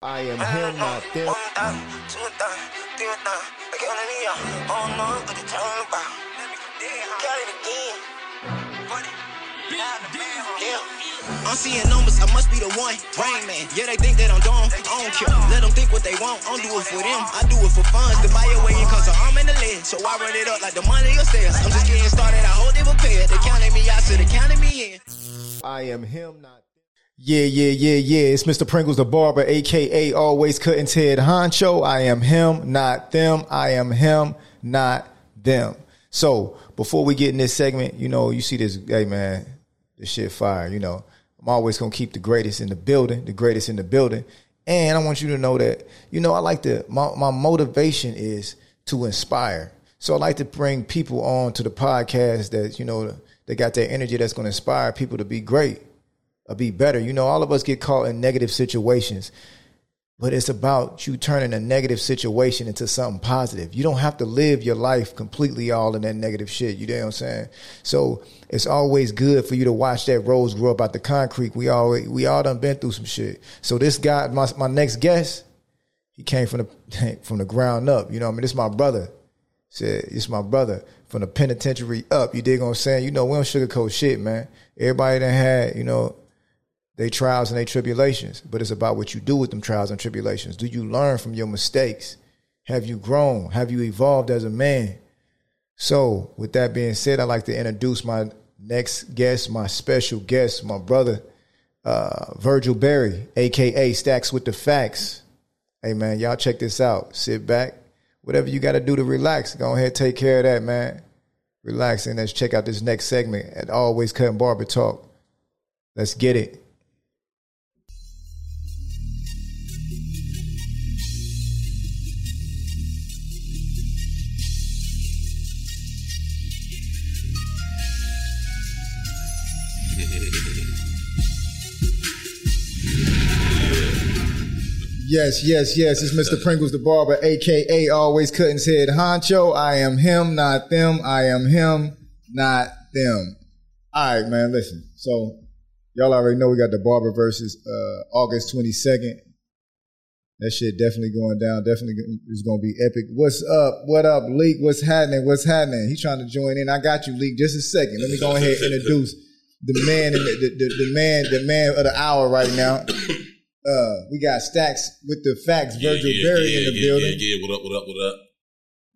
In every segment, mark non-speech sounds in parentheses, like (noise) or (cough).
I am him, not them. I'm seeing numbers, I must be the one. Rain man, yeah, they think that I'm dumb. I don't care. Let them think what they want. I don't do it for them. I do it for funds. To buy your way in, cause the arm and the leg. So I run it up like the money upstairs. I'm just getting started. I hope they prepared. They counting me out, so they counting me in. I am him, not yeah, yeah, yeah, yeah. It's Mr. Pringles the Barber, aka Always Cutting Head Honcho. I am him, not them. I am him, not them. So before we get in this segment, you know, you see this, hey man, this shit fire. You know, I'm always gonna keep the greatest in the building, the greatest in the building. And I want you to know that, you know, I like to my, my motivation is to inspire. So I like to bring people on to the podcast that, you know, they got that energy that's gonna inspire people to be great or be better. You know, all of us get caught in negative situations, but it's about you turning a negative situation into something positive. You don't have to live your life completely all in that negative shit. You know what I'm saying? So it's always good for you to watch that rose grow up out the concrete. We all we all done been through some shit. So this guy, my my next guest, he came from the (laughs) from the ground up. You know, what I mean, this is my brother. Said it's my brother from the penitentiary up. You dig what I'm saying? You know, we don't sugarcoat shit, man. Everybody that had, you know, they trials and they tribulations, but it's about what you do with them trials and tribulations. Do you learn from your mistakes? Have you grown? Have you evolved as a man? So, with that being said, I'd like to introduce my next guest, my special guest, my brother, uh, Virgil Berry, aka Stacks with the Facts. Hey man, y'all check this out. Sit back. Whatever you got to do to relax, go ahead take care of that, man. Relax and let's check out this next segment at Always Cutting Barber Talk. Let's get it. Yes, yes, yes. It's Mr. Pringles the Barber, aka Always Cutting Head Honcho. I am him, not them. I am him, not them. All right, man, listen. So, y'all already know we got the Barber versus uh, August 22nd. That shit definitely going down. Definitely is going to be epic. What's up? What up, Leak? What's happening? What's happening? He's trying to join in. I got you, Leak. Just a second. Let me go ahead and introduce the man, the, the, the, the man, the man of the hour right now. Uh, we got Stacks with the facts. Virgil yeah, Berry yeah, in the yeah, building. Yeah, yeah, what up, what up, what up?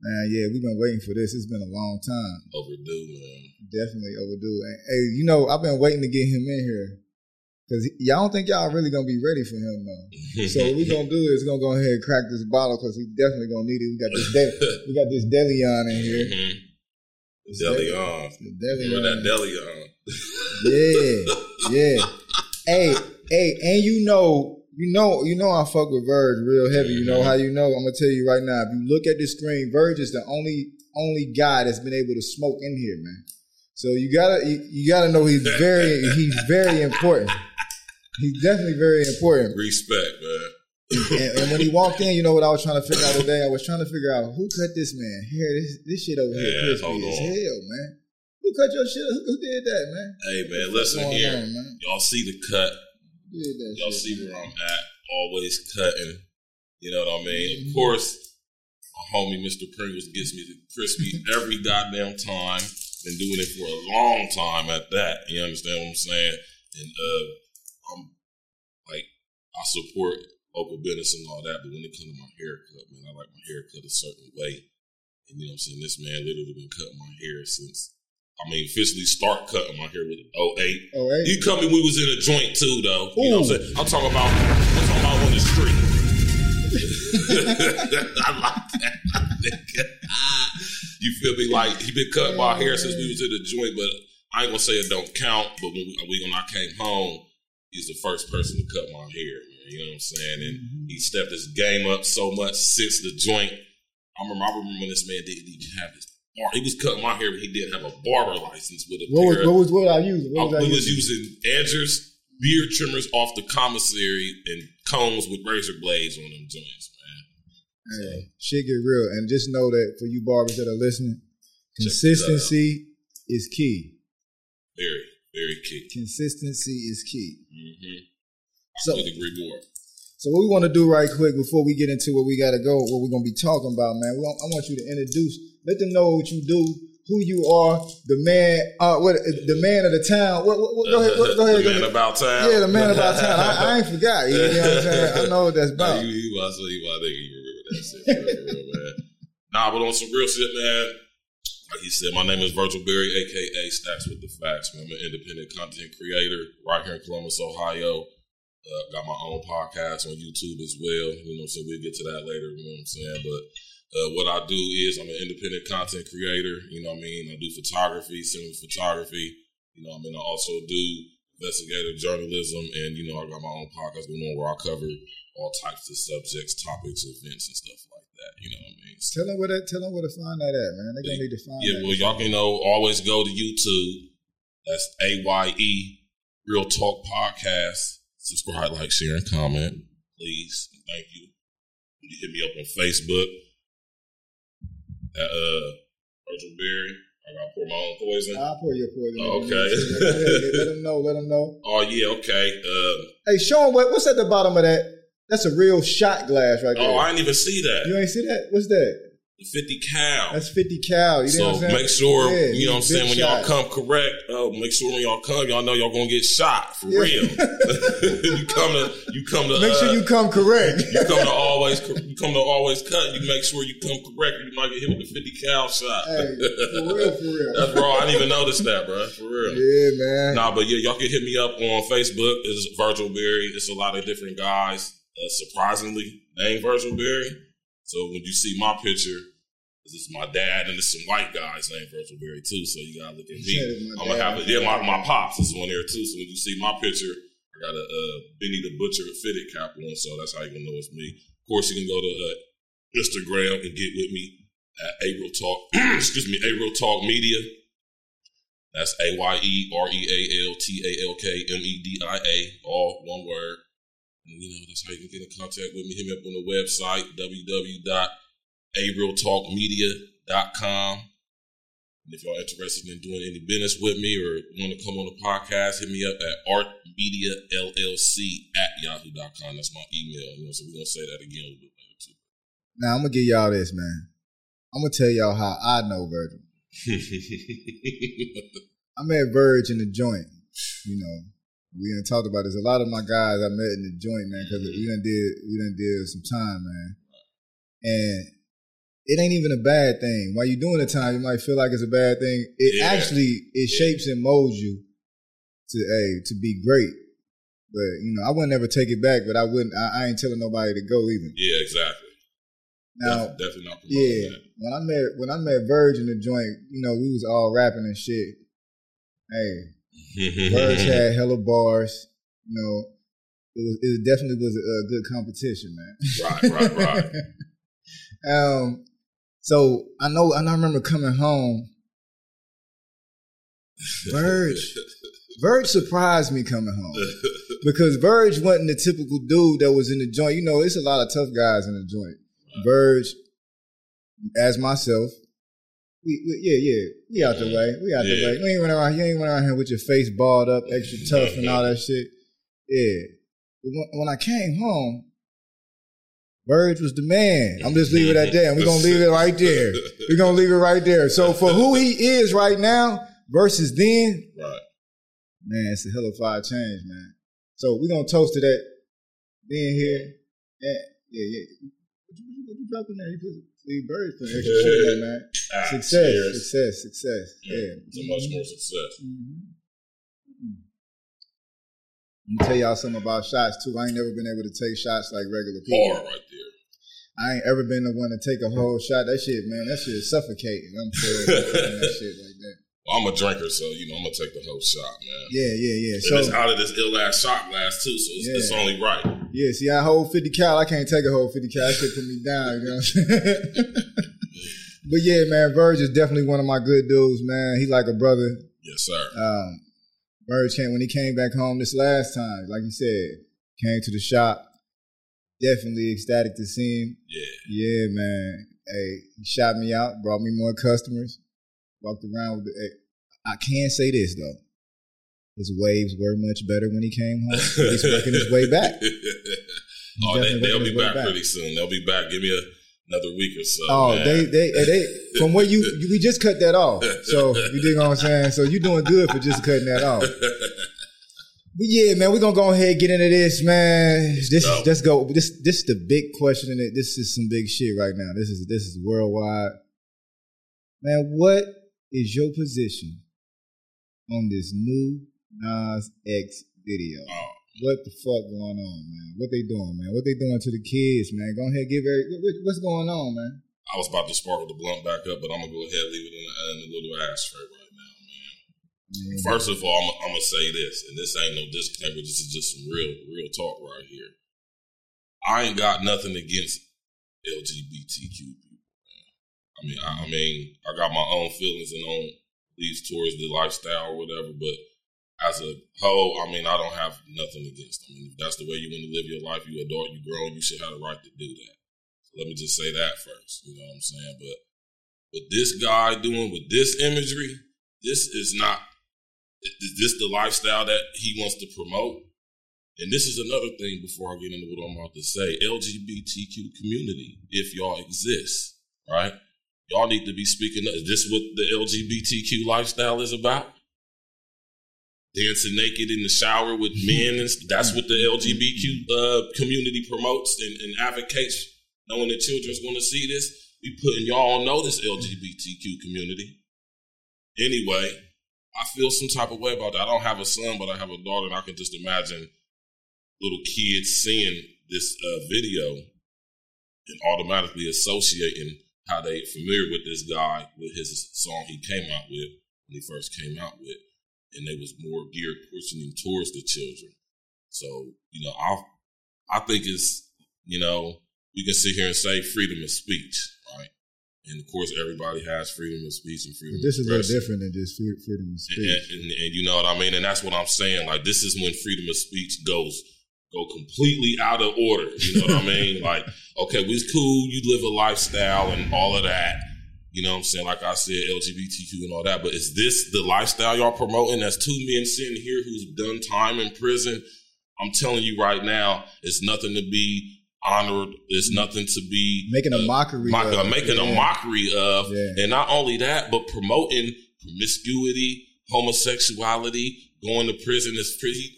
Man, yeah, we've been waiting for this. It's been a long time. Overdue, man. Definitely overdue. And, hey, you know, I've been waiting to get him in here because y'all don't think y'all really gonna be ready for him though. so what we gonna do is gonna go ahead and crack this bottle because he definitely gonna need it. We got this de- (laughs) we got this Deleon in here. Mm-hmm. Deli on. Deli Remember that deli on. yeah, yeah. (laughs) hey, hey, and you know, you know, you know, I fuck with Verge real heavy. You know how you know? I'm gonna tell you right now. If you look at the screen, Verge is the only only guy that's been able to smoke in here, man. So you gotta you, you gotta know he's very he's very important. He's definitely very important. Respect, man. and, and, when he walked in, you know what I was trying to figure out today? I was trying to figure out who cut this man hair. This this shit over here Yeah, crispy as hell, man. Who cut your shit? Who, who did that, man? Hey, man, What's listen here. on, man? Y'all see the cut. Who did that Y'all see where I'm at. Always cutting. You know what I mean? Mm-hmm. Of course, my homie Mr. Pringles gets me the crispy (laughs) every goddamn time. Been doing it for a long time at that. You understand what I'm saying? And uh, I'm like, I support local business and all that, but when it comes to my haircut, man, I like my haircut a certain way. And you know what I'm saying? This man literally been cutting my hair since. I mean, officially start cutting my hair with 08. Oh, hey. You come me, we was in a joint too, though. You know what I'm saying? I'm talking about, I'm talking about on the street. (laughs) I like that. nigga. (laughs) you feel me? Like he been cutting my hair since we was in the joint, but I ain't gonna say it don't count. But when we, we when I came home, he's the first person to cut my hair. Man, you know what I'm saying? And mm-hmm. he stepped his game up so much since the joint. I remember, I remember when this man didn't even have his bar. He was cutting my hair, but he didn't have a barber license with a What was what was what I used? What was I I- we was using? edgers, beard trimmers off the commissary and combs with razor blades on them joints, man. Hey, shit get real, and just know that for you barbers that are listening, consistency is key. Very, very key. Consistency is key. Mm-hmm. So- I couldn't agree more. So what we want to do right quick before we get into what we got to go, what we're gonna be talking about, man. We want, I want you to introduce, let them know what you do, who you are, the man, uh, what the man of the town. What, what, what, go ahead, what, go ahead. the man about town. Yeah, the man about town. I, I ain't forgot. You know what I'm saying? I know what that's (laughs) Nah, about. you, you, I you, I think you remember that shit. For real, man. Nah, but on some real shit, man. Like he said, my name is Virgil Berry, aka Stacks with the Facts. Man. I'm an independent content creator right here in Columbus, Ohio. Uh, got my own podcast on YouTube as well. You know, so we'll get to that later. You know what I'm saying? But uh, what I do is I'm an independent content creator. You know what I mean? I do photography, cinema photography. You know what I mean? I also do investigative journalism, and you know I got my own podcast going on where I cover all types of subjects, topics, events, and stuff like that. You know what I mean? So, Tell them where that. Tell them where to find that at, man. They're gonna need to find that. yeah, well, y'all can know always go to YouTube. That's A Y E Real Talk Podcast. Subscribe, like, share, and comment, please. Thank you. You hit me up on Facebook at uh Virgil Berry. I got to pour my own poison. I'll pour your poison. Okay. (laughs) Let them know. Let them know. Oh yeah, okay. Um, Hey, Sean, what, what's at the bottom of that. That's a real shot glass right there. oh, I didn't even see that. you ain't see that? What's that? The fifty cal. That's 50 cal. You know so what I'm saying? make sure Yeah, you know what I'm saying when big y'all come correct. Oh, make sure when y'all come, y'all know y'all gonna get shot for Yeah. real. (laughs) (laughs) you come to you come to Make uh, sure you come correct. you come to always you come to always cut. You make sure you come correct. You might get hit with the fifty cal shot. hey, for real, for real. (laughs) That's bro. I didn't even notice that, bro. For real. Yeah, man. Nah, but yeah, y'all can hit me up on Facebook. It's Virgil Berry. It's a lot of different guys. Uh, surprisingly, named Virgil Berry. So when you see my picture, this is my dad, and there's some white guys named Virgil Berry too. So you gotta look at me. said it's my I'm gonna have it. Yeah, my, my pops is on there too. So when you see my picture, I got a uh, Benny the Butcher fitted cap on. So that's how you gonna know it's me. Of course, you can go to uh, Instagram and get with me at A Real Talk. (clears throat) excuse me, A Real Talk Media. That's A Y E R E A L T A L K M E D I A, all one word. And, you know, that's how you can get in contact with me. Hit me up on the website, www.arealtalkmedia.com. And if y'all interested in doing any business with me or want to come on the podcast, hit me up at artmediallc at yahoo.com. That's my email. You know, so we're going to say that again a little bit later, too. Now, I'm going to give y'all this, man. I'm going to tell y'all how I know Virgil. (laughs) I met Verge in the joint. You know, we done talked about this. A lot of my guys I met in the joint, man, because we mm-hmm. done did we done did some time, man. And it ain't even a bad thing. While you doing the time, you might feel like it's a bad thing. It Yeah. actually it shapes and molds you to a to be great. But you know, I wouldn't ever take it back. But I wouldn't. I, I ain't telling nobody to go either. yeah, exactly. Now, Def- definitely not yeah, that. when I met when I met Verge in the joint, you know, we was all rapping and shit. Hey, Verge had (laughs) hella bars. You know, it was it definitely was a, a good competition, man. right, right, right. (laughs) um, so I know, and I remember coming home. Verge, Verge surprised me coming home because Verge wasn't the typical dude that was in the joint. You know, it's a lot of tough guys in the joint. Verge, as myself, we, we yeah yeah we out the way, we out the way. You ain't running around, you ain't running around here with your face balled up, extra tough and all that shit. Yeah, when, when I came home, Verge was the man. I'm just leaving it at that. And we're gonna leave it right there. We're gonna leave it right there. So for who he is right now versus then, right. man, it's a hell of a fire change, man. So we're gonna toast to that being here. Yeah, yeah, yeah. What you, what you, what you dropping there? You put see birds putting extra shit in there, man. (laughs) Ah, Success, cheers. success, success. Yeah. So much more success. Mm-hmm. I'm gonna tell y'all something about shots too. I ain't never been able to take shots like regular people. Bar right there. I ain't ever been the one to take a whole shot. That shit, man, that shit is suffocating. I'm sure that (laughs) shit like that. Well, I'm a drinker, so you know I'm gonna take the whole shot, man. Yeah, yeah, yeah. and it's So out of this ill ass shot glass too, so it's, Yeah. it's only right. yeah, see, I hold 50 cal. I can't take a whole 50 cal. That shit put me down. You know what I'm saying? (laughs) (laughs) but yeah, man, Verge is definitely one of my good dudes, man. He's like a brother. Yes, sir. Um, Verge came when he came back home this last time, like you said, came to the shop. Definitely ecstatic to see him. Yeah. Yeah, man. Hey, he shot me out, brought me more customers. Walked around with the. Hey, I can say this though, his waves were much better when he came home. He's working his way back. (laughs) Oh, they, they'll be back, back. pretty soon. They'll be back. Give me a, another week or so. Oh, man. they, they, they, from where you, you, (laughs) we just cut that off. So you dig what I'm saying? So you're doing good for just cutting that off. But yeah, man, we're gonna go ahead and get into this, man. This go. let's go. This this is the big question, and it- this is some big shit right now. This is this is worldwide. Man, what is your position on this new Nas X video? Oh, What the fuck going on, man? What they doing, man? What they doing to the kids, man? Go ahead, give every what, what's going on, man? I was about to sparkle the blunt back up, but I'm gonna go ahead and leave it in the, in the little ashtray right now, man. Man, First of all, I'm, I'm gonna say this, and this ain't no disclaimer. This is just some real, real talk right here. I ain't got nothing against LGBTQ people. Man. I mean, I, I mean, I got my own feelings and own beliefs towards the lifestyle or whatever. But as a whole, I mean, I don't have nothing against them. And if that's the way you want to live your life, you adult, you grown, you should have the right to do that. So let me just say that first. You know what I'm saying? But with this guy doing with this imagery, this is not is this the lifestyle that he wants to promote? And this is another thing before I get into what I'm about to say. LGBTQ community, if y'all exist, right? Y'all need to be speaking up. Is this what the LGBTQ lifestyle is about? Dancing naked in the shower with men. And that's what the LGBTQ uh, community promotes and, and advocates. Knowing that children's going to see this, we putting y'all on notice, LGBTQ community. Anyway, I feel some type of way about that. I don't have a son, but I have a daughter, and I can just imagine little kids seeing this uh, video and automatically associating how they familiar with this guy with his song he came out with when he first came out with, and they was more geared pushing them towards the children. So you know, I I think it's you know we can sit here and say freedom of speech, right? And of course, everybody has freedom of speech and freedom. But this of is a little different than just freedom of And, speech. and, and you know what I mean? And that's what I'm saying. Like, this is when freedom of speech goes go completely out of order. You know what I mean? (laughs) Like, okay, we cool, you live a lifestyle and all of that. You know what I'm saying? Like I said, LGBTQ and all that. But is this the lifestyle y'all promoting? That's two men sitting here who's done time in prison. I'm telling you right now, it's nothing to be honored. It's nothing to be Making a uh, mockery mock- of. uh, making a mockery of, Yeah. and not only that, but promoting promiscuity, homosexuality, going to prison is pretty.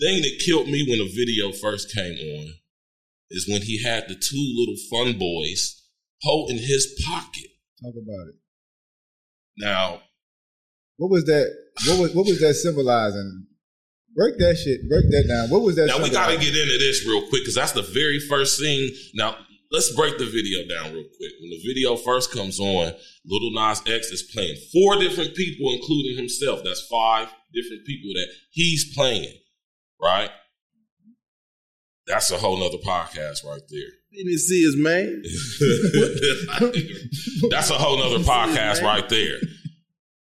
Thing that killed me when the video first came on is when he had the two little fun boys holding his pocket. Talk about it. Now, What was that? What was what was that symbolizing? Break that shit. Break that down. What was that? now we got to get into this real quick because that's the very first thing. Now, let's break the video down real quick. When the video first comes on, Little Nas X is playing four different people, including himself. That's five different people that he's playing, right? That's a whole nother podcast right there. Business is, man. (laughs) That's a whole nother podcast right there.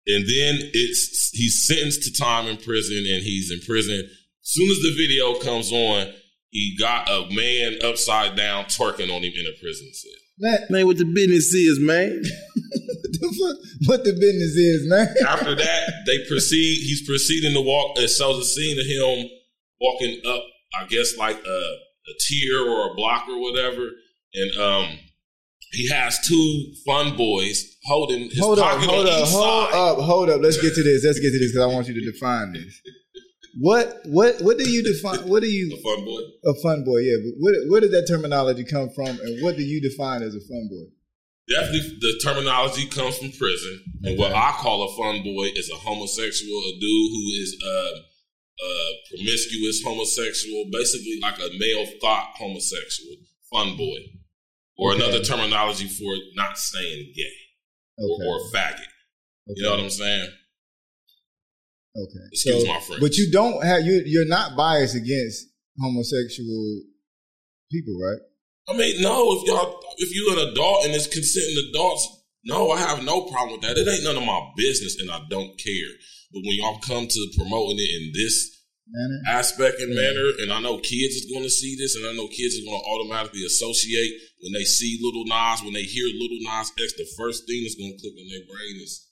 And then it's he's sentenced to time in prison and he's in prison. Soon as the video comes on, he got a man upside down twerking on him in a prison cell. Man, Man, what the business is, man. what (laughs) the? What the business is, man? After that, they proceed. He's proceeding to walk. It shows a scene of him walking up, I guess, like a, a tier or a block or whatever. And um, he has two fun boys holding his hold up, hold on up, each hold side. up, hold up. Let's get to this. Let's get to this because I want you to define this. What what what do you define? What do you fun boy. a fun boy? Yeah, but where, where did that terminology come from, and what do you define as a fun boy? Definitely, the terminology comes from prison, and what I call a fun boy is a homosexual, a dude who is uh, uh, promiscuous homosexual, basically like a male thought homosexual, fun boy, or Okay. another terminology for not saying gay Okay, or, or faggot. okay. You know what I'm saying? Okay. Excuse so, my friend. But you don't have you. You're not biased against homosexual people, right? I mean, no, if y'all, if you're an adult and it's consenting adults, no, I have no problem with that. It ain't none of my business, and I don't care. But when y'all come to promoting it in this Manner. aspect and manner, and I know kids is going to see this, and I know kids are going to automatically associate when they see Little Nas, when they hear Little Nas X, the first thing that's going to click in their brain is,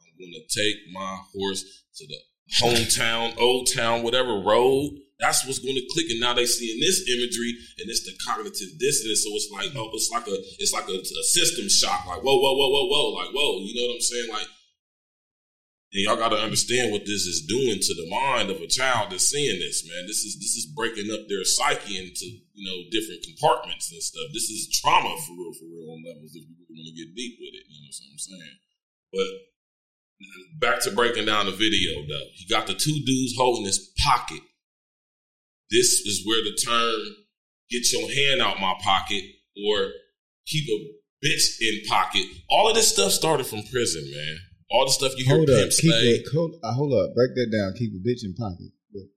I'm going to take my horse to the hometown, (laughs) old town, whatever road. That's what's going to click. And now they seeing this imagery, and it's the cognitive dissonance. So it's like, oh, it's like a, it's like a, a system shock. Like, whoa, whoa, whoa, whoa, whoa, like, whoa. You know what I'm saying? Like, and y'all got to understand what this is doing to the mind of a child that's seeing this, man. This is this is breaking up their psyche into you know different compartments and stuff. This is trauma for real, for real on levels. If you really want to get deep with it, you know what I'm saying. But back to breaking down the video though, he got the two dudes holding his pocket. This is where the term "get your hand out my pocket" or "keep a bitch in pocket." All of this stuff started from prison, man. All the stuff you hear Hold up, pimps keep a, hold, uh, hold up, break that down. Keep a bitch in pocket. But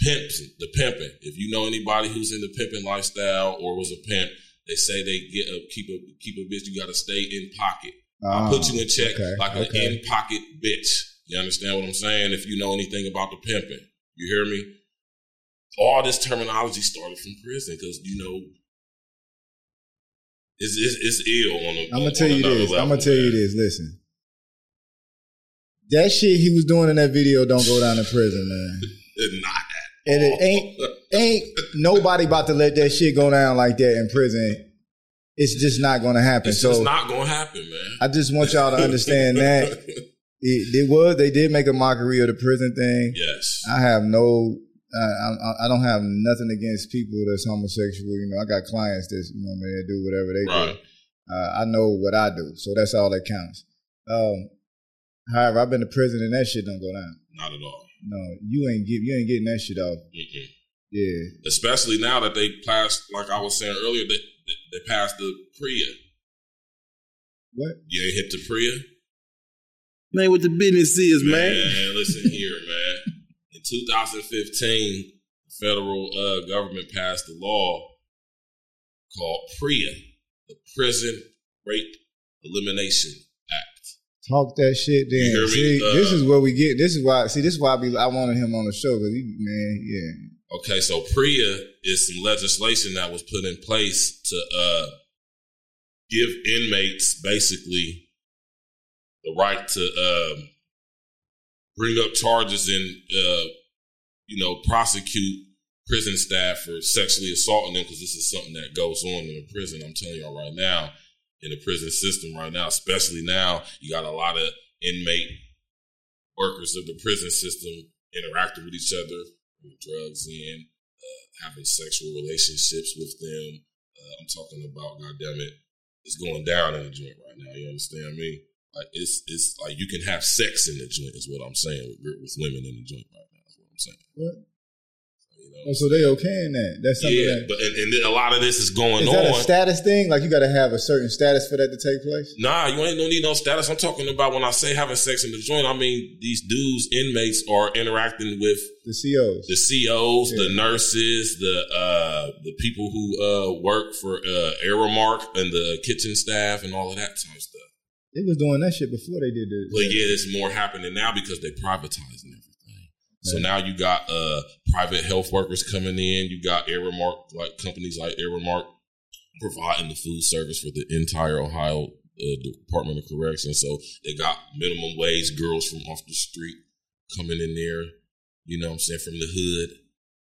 pimps, the pimping. If you know anybody who's in the pimping lifestyle or was a pimp, they say they get a keep a keep a bitch. You got to stay in pocket. I Ah, put you in check okay, like an in pocket bitch. You understand what I'm saying? If you know anything about the pimping, you hear me? All this terminology started from prison because you know it's it's, it's ill on. A, I'm gonna on tell you this. I'm gonna tell you this. Listen, that shit he was doing in that video don't go down in prison, man. It's not that. And it ain't (laughs) ain't nobody about to let that shit go down like that in prison. It's just not going to happen. It's so just not gonna happen, man. I just want y'all to understand (laughs) that it, it was they did make a mockery of the prison thing. yes. I have no, I, I, I don't have nothing against people that's homosexual. You know, I got clients that you know I mean, they do whatever they Right. do. Uh, I know what I do, so that's all that counts. Um, however, I've been to prison and that shit don't go down. Not at all. No, you ain't get you ain't getting that shit off. Mm-mm. Yeah, especially now that they passed, like I was saying earlier, they, they passed the PREA. what? You ain't hit the PREA? Man, what the business is, man. listen here, (laughs) man. In 2015, the federal uh, government passed a law called PREA, the Prison Rape Elimination Act. Talk that shit then. You hear me? See, Uh, this is where we get. This is why. See, this is why I, be, I wanted him on the show because he, man, yeah. Okay, so PREA is some legislation that was put in place to uh, give inmates basically the right to um, bring up charges and uh, you know prosecute prison staff for sexually assaulting them because this is something that goes on in the prison. I'm telling y'all right now, in the prison system right now, especially now, you got a lot of inmate workers of the prison system interacting with each other, bringing drugs in, uh, having sexual relationships with them. Uh, I'm talking about, goddamn it, it's going down in the joint right now. You understand me? Like it's it's like you can have sex in the joint is what I'm saying with with women in the joint right now. Is what I'm saying. What? You know? Oh, so they okay in that? That's something. yeah, that, but and, and a lot of this is going on. is that a status thing? Like you got to have a certain status for that to take place? Nah, you ain't no need no status. I'm talking about when I say having sex in the joint. I mean these dudes, inmates, are interacting with The COs. the COs, the nurses, the uh, the people who uh, work for uh, Aramark and the kitchen staff and all of that type of stuff. They was doing that shit before they did the. But yeah, it's more happening now because they privatizing everything. So now you got uh, private health workers coming in. You got Aramark, like companies like Aramark, providing the food service for the entire Ohio uh, Department of Corrections. So they got minimum wage girls from off the street coming in there. You know what I'm saying from the hood.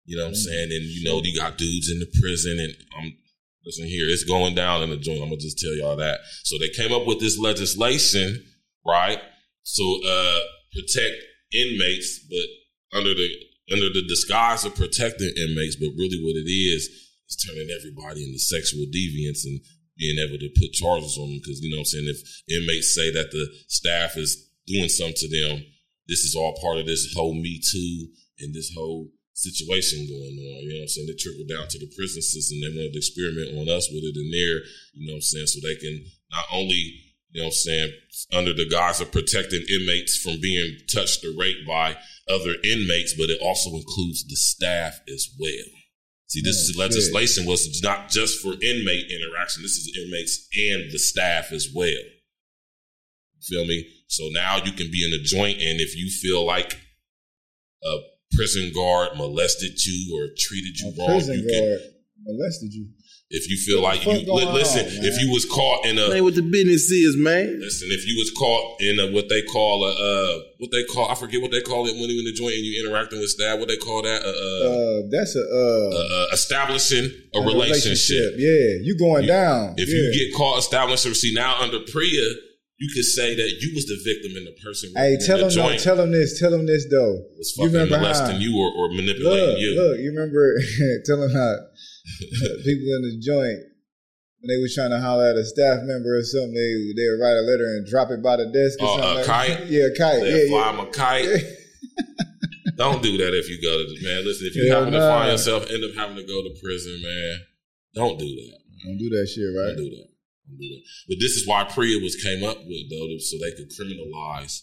You know what I'm saying, and you know you got dudes in the prison, and I'm listen here, it's going down in the joint. I'm gonna just tell y'all that. So they came up with this legislation, right? So uh protect inmates, but under the under the disguise of protecting inmates, but really what it is is turning everybody into sexual deviants and being able to put charges on them because you know what I'm saying if inmates say that the staff is doing something to them, this is all part of this whole Me Too and this whole situation going on. You know what I'm saying? They trickle down to the prison system. They wanted to experiment on us with it in there, you know what I'm saying? So they can not only, you know what I'm saying, under the guise of protecting inmates from being touched or raped by other inmates, but it also includes the staff as well. See, this Oh, is legislation was not just for inmate interaction. This is inmates and the staff as well. Feel me? So now you can be in a joint, and if you feel like a prison guard molested you or treated you A wrong, prison you can guard molested you. If you feel like you li- listen, on, if you was caught in a Man, what the business is, man. listen, if you was caught in a, what they call a uh, what they call I forget what they call it when you in the joint and you interacting with staff. What they call that? Uh, uh, Uh, that's a uh, uh, uh, establishing a, a relationship. Yeah, you going down. If yeah. you get caught establishing, see now under PREA, you could say that you was the victim and the person. Hey, in tell the him no, tell him this, tell him this though. was you fucking remember molesting how- you or, or manipulating Look, you. look, you remember (laughs) tell him how (laughs) people in the joint when they was trying to holler at a staff member or something, they they would write a letter and drop it by the desk or Oh, something. a kite? Yeah, a kite. They Yeah, fly yeah. a kite. Don't do that if you go to the man. Listen, if you Hell happen to find yourself end up having to go to prison, man, don't do that. Don't do that shit, right? Don't do that. Don't do that. But this is why PREA was came up with though, so they could criminalize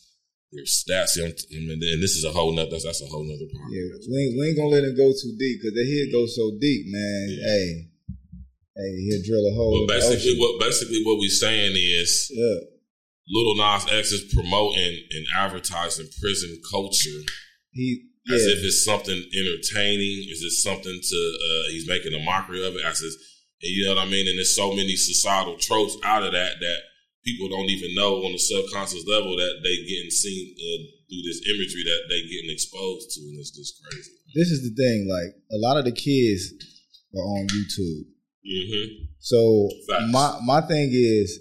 their stats. You know, And this is a whole nother. That's, that's a whole nother part. Yeah, we ain't, we ain't gonna let him go too deep because he'll go so deep, man. Yeah. Hey, hey, he'll drill a hole. But basically, what basically what we're saying is Yeah. Little Nas X is promoting and advertising prison culture He, as yeah. if it's something entertaining. Is it something to? Uh, he's making a mockery of it as if, you know what I mean. And there's so many societal tropes out of that that people don't even know on the subconscious level that they getting seen uh, through this imagery that they getting exposed to, and it's just crazy. this is the thing. Like a lot of the kids are on YouTube. Mm-hmm. So Facts. my my thing is,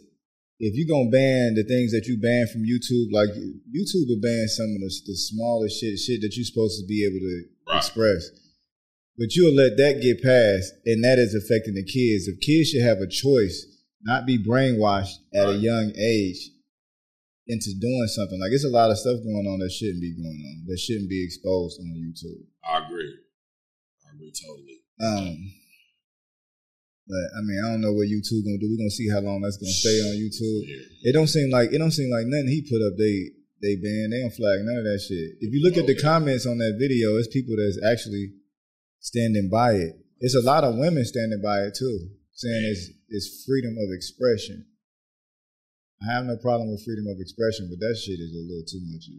if you're gonna ban the things that you ban from YouTube, like YouTube will ban some of the, the smallest shit, shit that you're supposed to be able to Right. express. But you'll let that get past, and that is affecting the kids. If kids should have a choice, not be brainwashed at a young age into doing something. Like it's a lot of stuff going on that shouldn't be going on, that shouldn't be exposed on YouTube. I agree. I agree totally. Um, but I mean, I don't know what YouTube gonna do. We're gonna see how long that's gonna stay on YouTube. Yeah. It don't seem like it don't seem like nothing he put up. They they ban. They don't flag none of that shit. If you look at the comments on that video, it's people that's actually standing by it. It's a lot of women standing by it too, saying it's it's freedom of expression. I have no problem with freedom of expression, but that shit is a little too much.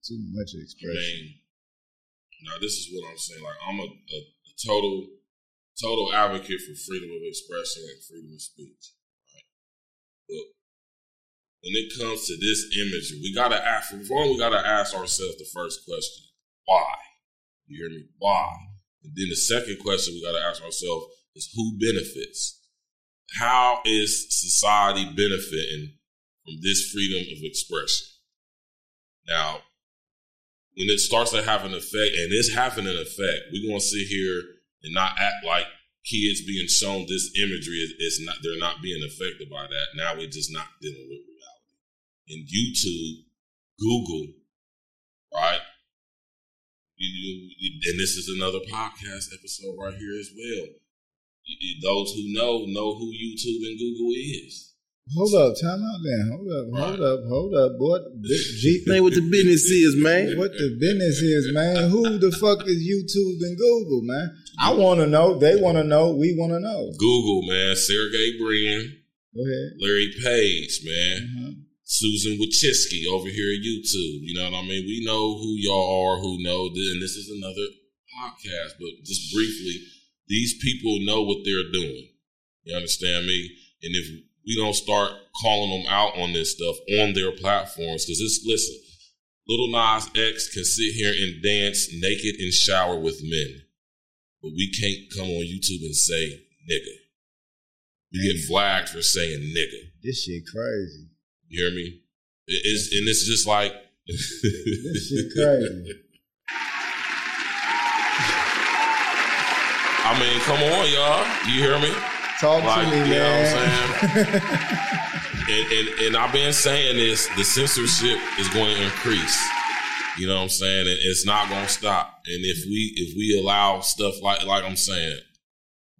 Too much expression. I mean, now this is what I'm saying. Like I'm a, a, a total, total advocate for freedom of expression and freedom of speech. Right? But when it comes to this imagery, we gotta ask. One, we gotta ask ourselves the first question: Why? You hear me? Why? And then the second question we gotta ask ourselves is: Who benefits? How is society benefiting from this freedom of expression? Now, when it starts to have an effect, and it's having an effect, we're gonna sit here and not act like kids being shown this imagery is, is not they're not being affected by that. Now we're just not dealing with reality. And YouTube, Google, right? And this is another podcast episode right here as well. You- you- Those who know know who YouTube and Google is. Hold up, time out then. Hold up, hold up, hold up, boy. Big Jeep. Man, what the business is, man. What the business is, man? Who the fuck is YouTube and Google, man? I want to know. They want to know. We want to know. Google, man, Sergey Brin, Go ahead. Larry Page, man. Mhm. Susan Wojcicki over here at YouTube. You know what I mean? We know who y'all are, who know, th- and this is another podcast. But just briefly, these people know what they're doing. You understand me? And if we don't start calling them out on this stuff on their platforms, because it's listen, Little Nas X can sit here and dance naked in shower with men, but we can't come on YouTube and say nigga. We get flagged for saying nigga. This shit crazy. You hear me? It- It's and it's just like This shit crazy. (laughs) I mean, come on, y'all. You hear me? Talk Like, to me, you know man. what (laughs) And, and and I've been saying this: the censorship is going to increase. You know what I'm saying? And it's not going to stop. And if we if we allow stuff like like I'm saying,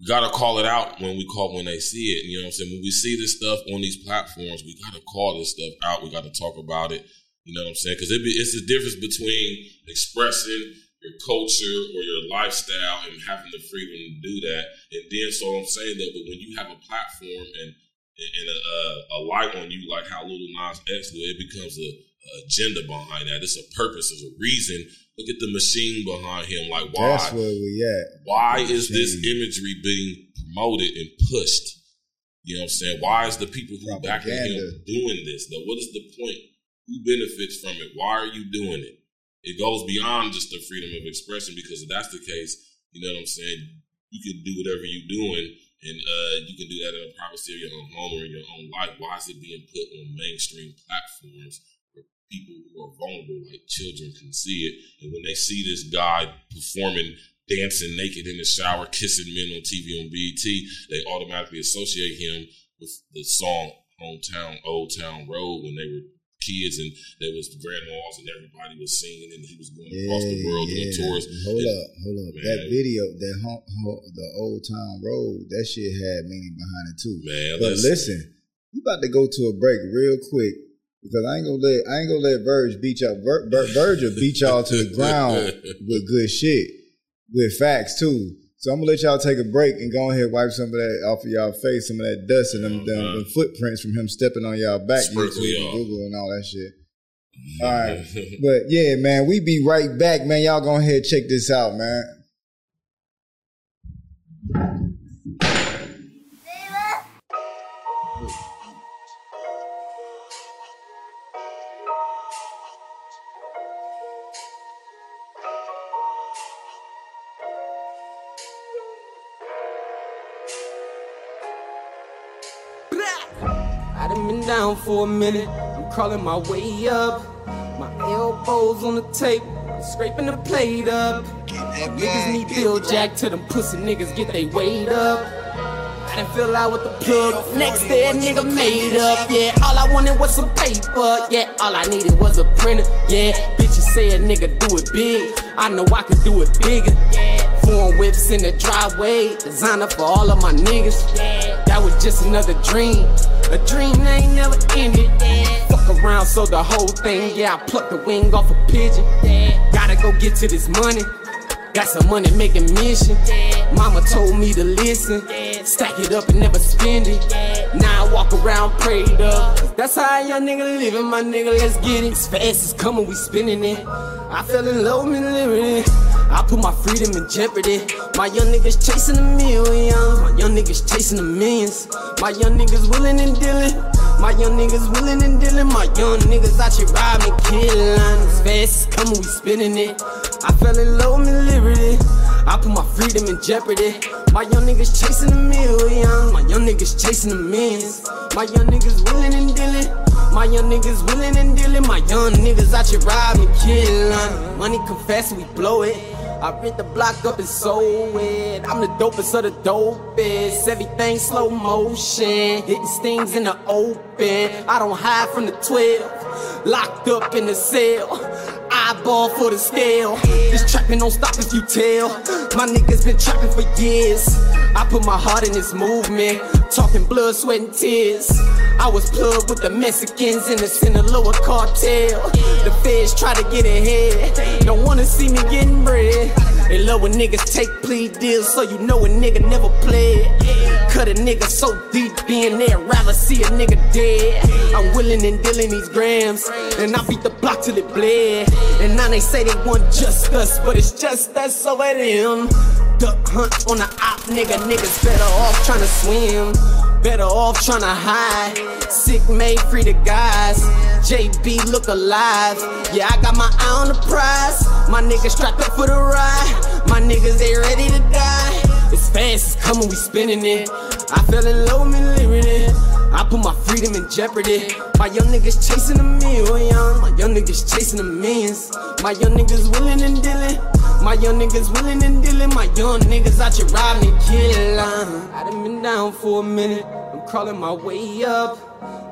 we got to call it out when we call when they see it. You know what I'm saying? When we see this stuff on these platforms, we got to call this stuff out. We got to talk about it. You know what I'm saying? Because it it's the difference between expressing your culture or your lifestyle and having the freedom to do that. And then, so I'm saying that, but when you have a platform and and a, a, a light on you, like how Little Nas X do, it becomes a, a agenda behind that. It's a purpose, it's a reason. Look at the machine behind him. Like, why? That's where we at. Why is this imagery being promoted and pushed. You know what I'm saying? Why is the people who back him doing this? Though, what is the point? Who benefits from it? Why are you doing it? It goes beyond just the freedom of expression because if that's the case, you know what I'm saying? You can do whatever you're doing and uh, you can do that in the privacy of your own home or in your own life. Why is it being put on mainstream platforms where people who are vulnerable, like children, can see it? And when they see this guy performing, dancing naked in the shower, kissing men on TV on BET, they automatically associate him with the song "Hometown Old Town Road" when they were kids and there was grandmas and everybody was singing and he was going across the world doing tours. Hold And- up, hold up. Man. That video, that home, ho- the Old Town Road, that shit had meaning behind it too. Man, But listen. we about to go to a break real quick because I ain't gonna let I ain't gonna let Verge beat y'all. Ver, Ver, Verge beat y'all to the (laughs) ground with good shit, with facts too. So I'm gonna let y'all take a break and go ahead and wipe some of that off of y'all face, some of that dust and them, them, Uh-huh. them footprints from him stepping on y'all back, YouTube, y'all. Google, and all that shit. (laughs) All right. But yeah, man, we be right back, man. Y'all go ahead and check this out, man. I done been down for a minute. I'm crawling my way up. My elbows on the tape, scraping the plate up. Niggas need Bill Jack till them pussy niggas get they weight up. I didn't fell out with the plug. Next day, a nigga made up. Yeah, all I wanted was some paper. Yeah, all I needed was a printer. Yeah, bitches say a nigga do it big. I know I could do it bigger. Foreign whips in the driveway. Designer for all of my niggas. That was just another dream. A dream ain't never ended. Fuck around, so the whole thing. Yeah, I plucked the wing off a pigeon. Gotta go get to this money. Got some money making mission. Mama told me to listen. Stack it up and never spend it. Now I walk around prayed up. That's how a young nigga living, my nigga. Let's get it. As fast as coming, we spinning it. I fell in love with liberty. I put my freedom in jeopardy. My young niggas chasing a million. My young niggas chasing the millions. My young niggas willing and dealing. My young niggas willing and dealing. My young niggas out here robbing, killing. As fast as coming, we spinning it. I fell in love with liberty. I put my freedom in jeopardy. My young niggas chasing a million. My young niggas chasing the millions. My young niggas willing and dealing. My young niggas willing and dealing. My young niggas out here robbing, killing. Money confess, we blow it. I rent the block up and sold it. I'm the dopest of the dopest. Everything slow motion. Hitting stings in the open. I don't hide from the 12. Locked up in the cell. Eyeball for the scale. This trapping don't stop if you tell. My niggas been trapping for years. I put my heart in this movement. Talking blood, sweat, and tears. I was plugged with the Mexicans in the Sinaloa cartel. The feds try to get ahead. Don't wanna see me getting bread. They love when niggas take plea deals, so you know a nigga never played. Cut a nigga so deep in there, rather see a nigga dead. I'm willing and dealing these grams, and I beat the block till it bled. And now they say they want just us, but it's just us over them. Duck hunt on the op, nigga. Niggas better off tryna swim. Better off tryna hide. Sick made free the guys. JB look alive. Yeah, I got my eye on the prize. My niggas strapped up for the ride. My niggas they ready to die. It's fast, it's coming, we spinning it. I fell in love me liberty. I put my freedom in jeopardy. My young niggas chasing a million. My young niggas chasing the millions. My young niggas willing and dealing. My young niggas willing and dealing. My young niggas out here robbing and killing. I done been down for a minute. I'm crawling my way up.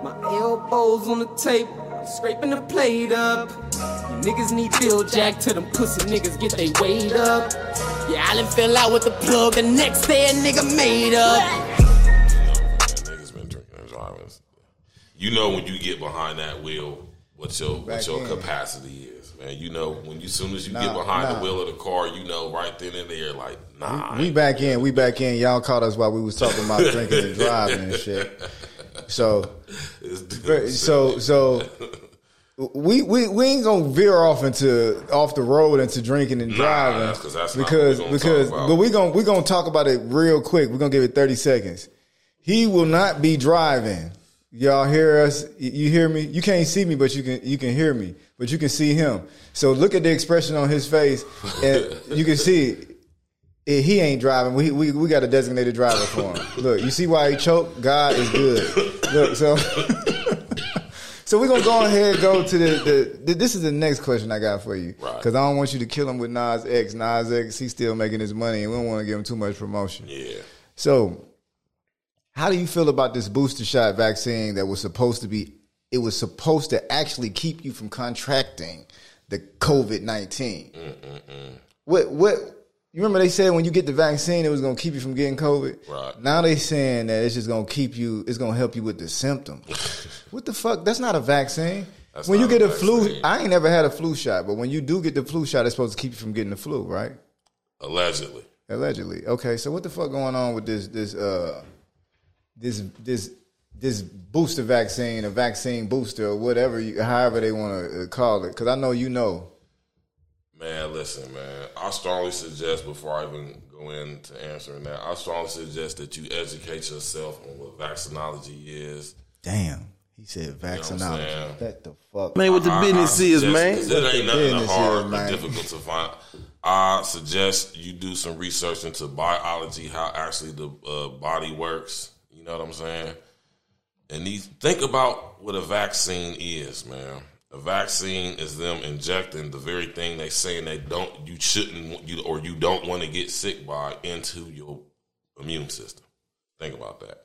My elbows on the tape, scraping the plate up. You niggas need Bill Jack till them pussy niggas get they weight up. Yeah, I done fell out with the plug. The next day a nigga made up. You know when you get behind that wheel, what your what your in. capacity is, man. You know when you soon as you get behind nah. the wheel of the car, you know right then and there, like nah. I We back in. We back in. Y'all caught us while we was talking about (laughs) drinking and driving and shit. So, so, so, we, we we ain't gonna veer off into off the road into drinking and driving that's 'cause that's not because because but we gonna we gonna talk about it real quick. We're gonna give it thirty seconds. He will not be driving. Y'all hear us? You hear me? You can't see me, but you can you can hear me, but you can see him. So look at the expression on his face, and (laughs) you can see eh, he ain't driving. We, we we got a designated driver for him. Look, you see why he choked? God is good. Look, so (laughs) so we're gonna go ahead and go to the, the, the this is the next question I got for you. Right. Because I don't want you to kill him with Nas X. Nas X, he's still making his money and we don't want to give him too much promotion. Yeah. So how do you feel about this booster shot vaccine that was supposed to be it was supposed to actually keep you from contracting the COVID nineteen? What what you remember they said when you get the vaccine it was gonna keep you from getting COVID? Right. Now they saying that it's just gonna keep you it's gonna help you with the symptoms. (laughs) what the fuck? That's not a vaccine. That's when you get a a flu. I ain't never had a flu shot, but when you do get the flu shot, it's supposed to keep you from getting the flu, right? Allegedly. Allegedly. Okay, so what the fuck going on with this this uh this this this booster vaccine, a vaccine booster, or whatever, you, however they want to call it? Because I know you know. Man, listen, man. I strongly suggest before I even go into answering that, I strongly suggest that you educate yourself on what vaccinology is. Damn, he said what I'm vaccinology. saying? What the fuck? Man, what the I- business I is, suggest- man. 'cause It ain't nothing hard is, or difficult to find. I suggest you do some research into biology, how actually the uh, body works. You know what I'm saying? And these, think about what a vaccine is, man. A vaccine is them injecting the very thing they saying they don't, you shouldn't, you or you don't want to get sick by into your immune system. Think about that.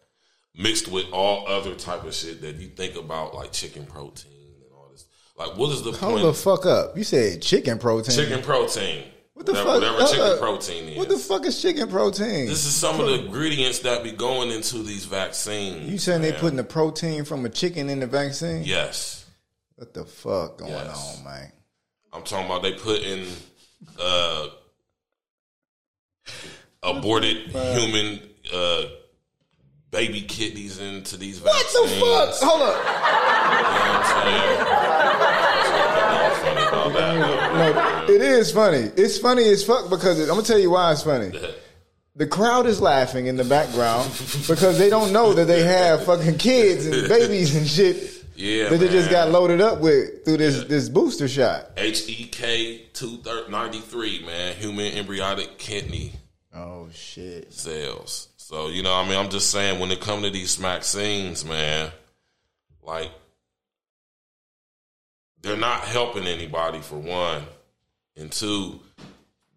Mixed with all other type of shit that you think about, like chicken protein and all this. Like, what is the Hold point? the fuck up! You said chicken protein. Chicken protein. What the whatever, fuck? Whatever chicken Uh, protein is. What the fuck is chicken protein? This is some of the ingredients that be going into these vaccines. you saying they man. putting the protein from a chicken in the vaccine? Yes. What the fuck going Yes. on, man? I'm talking about they put in uh, aborted human uh, baby kidneys into these What vaccines. What the fuck? Hold up. You know No, it is funny. It's funny as fuck because it, I'm gonna tell you why it's funny. The crowd is laughing in the background because they don't know that they have fucking kids and babies and shit Yeah, that they just got loaded up with through this this booster shot. HEK two ninety three, man, human embryonic kidney Oh shit! cells. So you know, I mean, I'm just saying when it come to these vaccines, man, like they're not helping anybody for one, and two,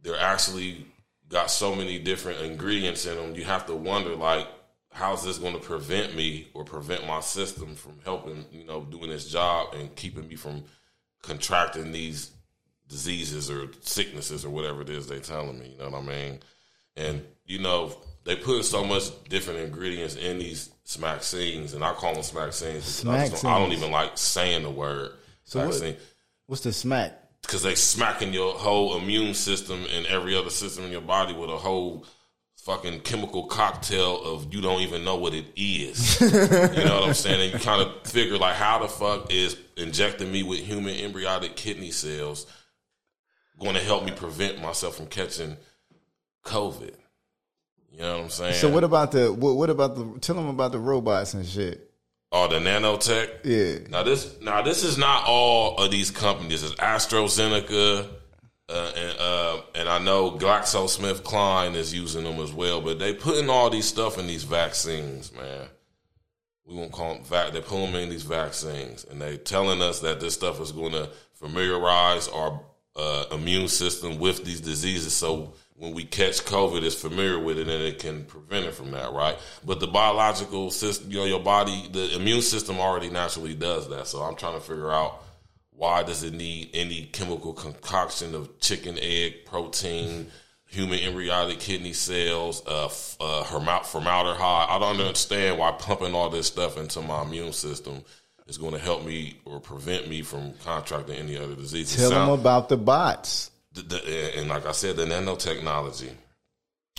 they're actually got so many different ingredients in them. You have to wonder, like, how's this going to prevent me or prevent my system from helping, you know, doing its job and keeping me from contracting these diseases or sicknesses or whatever it is they're telling me. You know what I mean? And you know they putting so much different ingredients in these vaccines, and I call them vaccines. because I, just don't- I don't even like saying the word So what- What's the smack? because they smacking your whole immune system and every other system in your body with a whole fucking chemical cocktail of you don't even know what it is. (laughs) you know what I'm saying? And you kind of figure like how the fuck is injecting me with human embryonic kidney cells going to help me prevent myself from catching COVID? You know what I'm saying? So what about the what, what about the? Tell them about the robots and shit. Oh, the nanotech. Yeah. Now this now this is not all of these companies. It's AstraZeneca, uh, and uh, and I know GlaxoSmithKline is using them as well. But they putting all these stuff in these vaccines, man. We won't call them vac. They put them in these vaccines, and they telling us that this stuff is going to familiarize our uh, immune system with these diseases. So when we catch COVID, it's familiar with it and it can prevent it from that, right? But the biological system, you know, your body, the immune system already naturally does that. So I'm trying to figure out why does it need any chemical concoction of chicken, egg, protein, human embryonic kidney cells, uh, f- uh, formaldehyde? I don't understand why pumping all this stuff into my immune system is going to help me or prevent me from contracting any other diseases. Tell them about the bots. The, the, and like I said, the nanotechnology.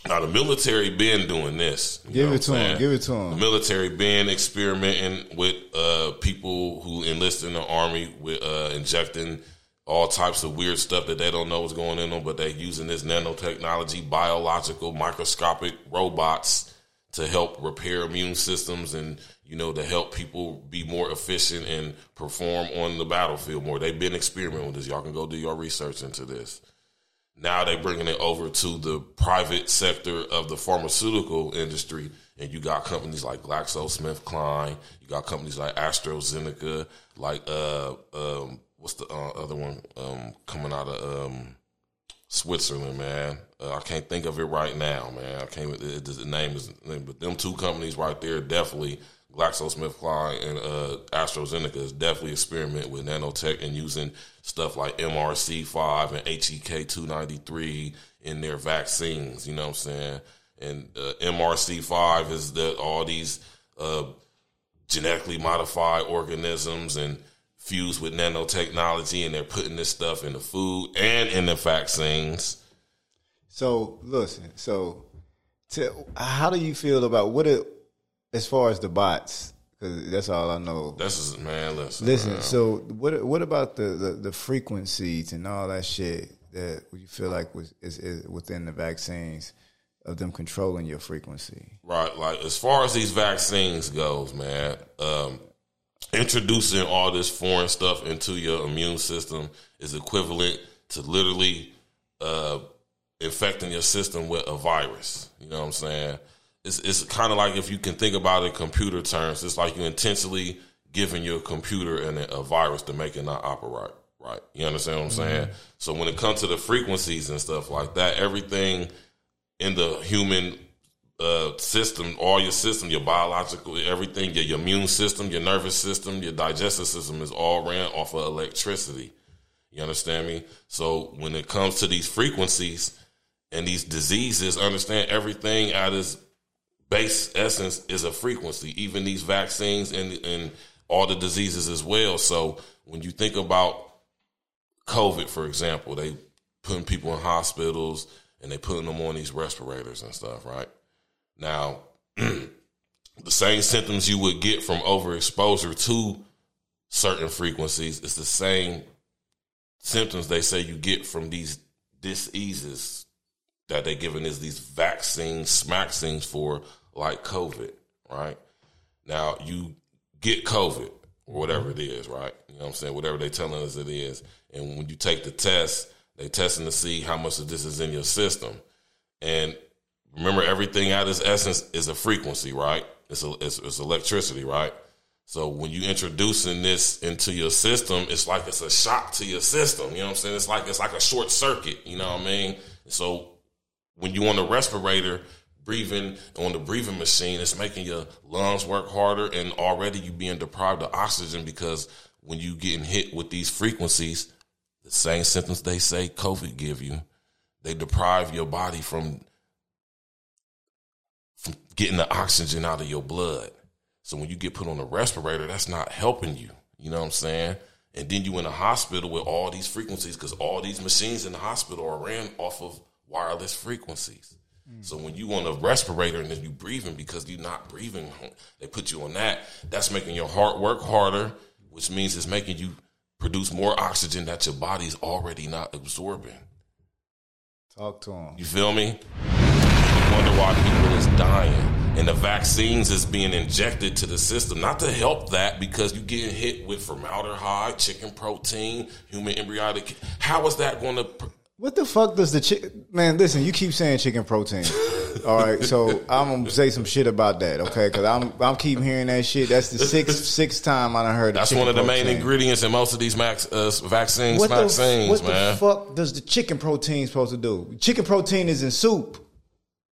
Now the military been doing this. Give it to what I'm 'em, saying? give it to 'em. The military been experimenting with uh, people who enlist in the army with uh, injecting all types of weird stuff that they don't know what's going in them, but they're using this nanotechnology, biological, microscopic robots to help repair immune systems and you know to help people be more efficient and perform on the battlefield more. They've been experimenting with this. Y'all can go do your research into this. Now they're bringing it over to the private sector of the pharmaceutical industry, and you got companies like GlaxoSmithKline, you got companies like AstraZeneca, like uh, um, what's the uh, other one um, coming out of um, Switzerland, man. Uh, I can't think of it right now, man. I can't. It, it, the name is, but them two companies right there definitely. GlaxoSmithKline and uh, AstraZeneca is definitely experimenting with nanotech and using stuff like MRC5 and HEK293 in their vaccines. You know what I'm saying? And uh, MRC5 is that all these uh, genetically modified organisms and fused with nanotechnology, and they're putting this stuff in the food and in the vaccines. So listen, so to, how do you feel about what it as far as the bots? Because that's all I know. This is man, listen. Listen, man. so what what about the, the, the frequencies and all that shit that you feel like was is, is within the vaccines of them controlling your frequency? Right, like as far as these vaccines goes, man, um, introducing all this foreign stuff into your immune system is equivalent to literally uh, infecting your system with a virus. You know what I'm saying? It's it's kind of like if you can think about it in computer terms, it's like you intentionally giving your computer an, a virus to make it not operate. Right? You understand what I'm saying? So when it comes to the frequencies and stuff like that, everything in the human uh, system, all your system, your biological, everything, your, your immune system, your nervous system, your digestive system is all ran off of electricity. You understand me? So when it comes to these frequencies and these diseases, understand everything at its base essence is a frequency. Even these vaccines and and all the diseases as well. So when you think about COVID, for example, they putting people in hospitals and they putting them on these respirators and stuff, right? Now, (clears throat) the same symptoms you would get from overexposure to certain frequencies is the same symptoms they say you get from these diseases that they're giving is these vaccines, smaxings for like COVID, right? Now you get COVID or whatever it is, right? You know what I'm saying? Whatever they're telling us it is. And when you take the test, they testing to see how much of this is in your system. And remember everything at its essence is a frequency, right? It's, a, it's, it's electricity, right? So when you introducing this into your system, it's like it's a shock to your system. You know what I'm saying? It's like it's like a short circuit. You know what I mean? So when you on the respirator, breathing on the breathing machine, it's making your lungs work harder, and already you being deprived of oxygen because when you getting hit with these frequencies, the same symptoms they say COVID give you, they deprive your body from from getting the oxygen out of your blood. So when you get put on a respirator, that's not helping you. You know what I'm saying? And then you in a hospital with all these frequencies because all these machines in the hospital are ran off of wireless frequencies. So when you on a respirator and then you breathing because you're not breathing, they put you on that. That's making your heart work harder, which means it's making you produce more oxygen that your body's already not absorbing. Talk to them. You feel me? You wonder why people is dying. And the vaccines is being injected to the system, not to help that because you're getting hit with formaldehyde, chicken protein, human embryonic. How is that going to? What the fuck does the chick? Man, listen, you keep saying chicken protein. (laughs) All right, so I'm gonna say some shit about that, okay? Because I'm I'm keep hearing that shit. That's the sixth sixth time I done heard. That's chicken one of the main ingredients in most of these max, uh, vaccines. What, the, what man. the fuck does the chicken protein supposed to do? Chicken protein is in soup.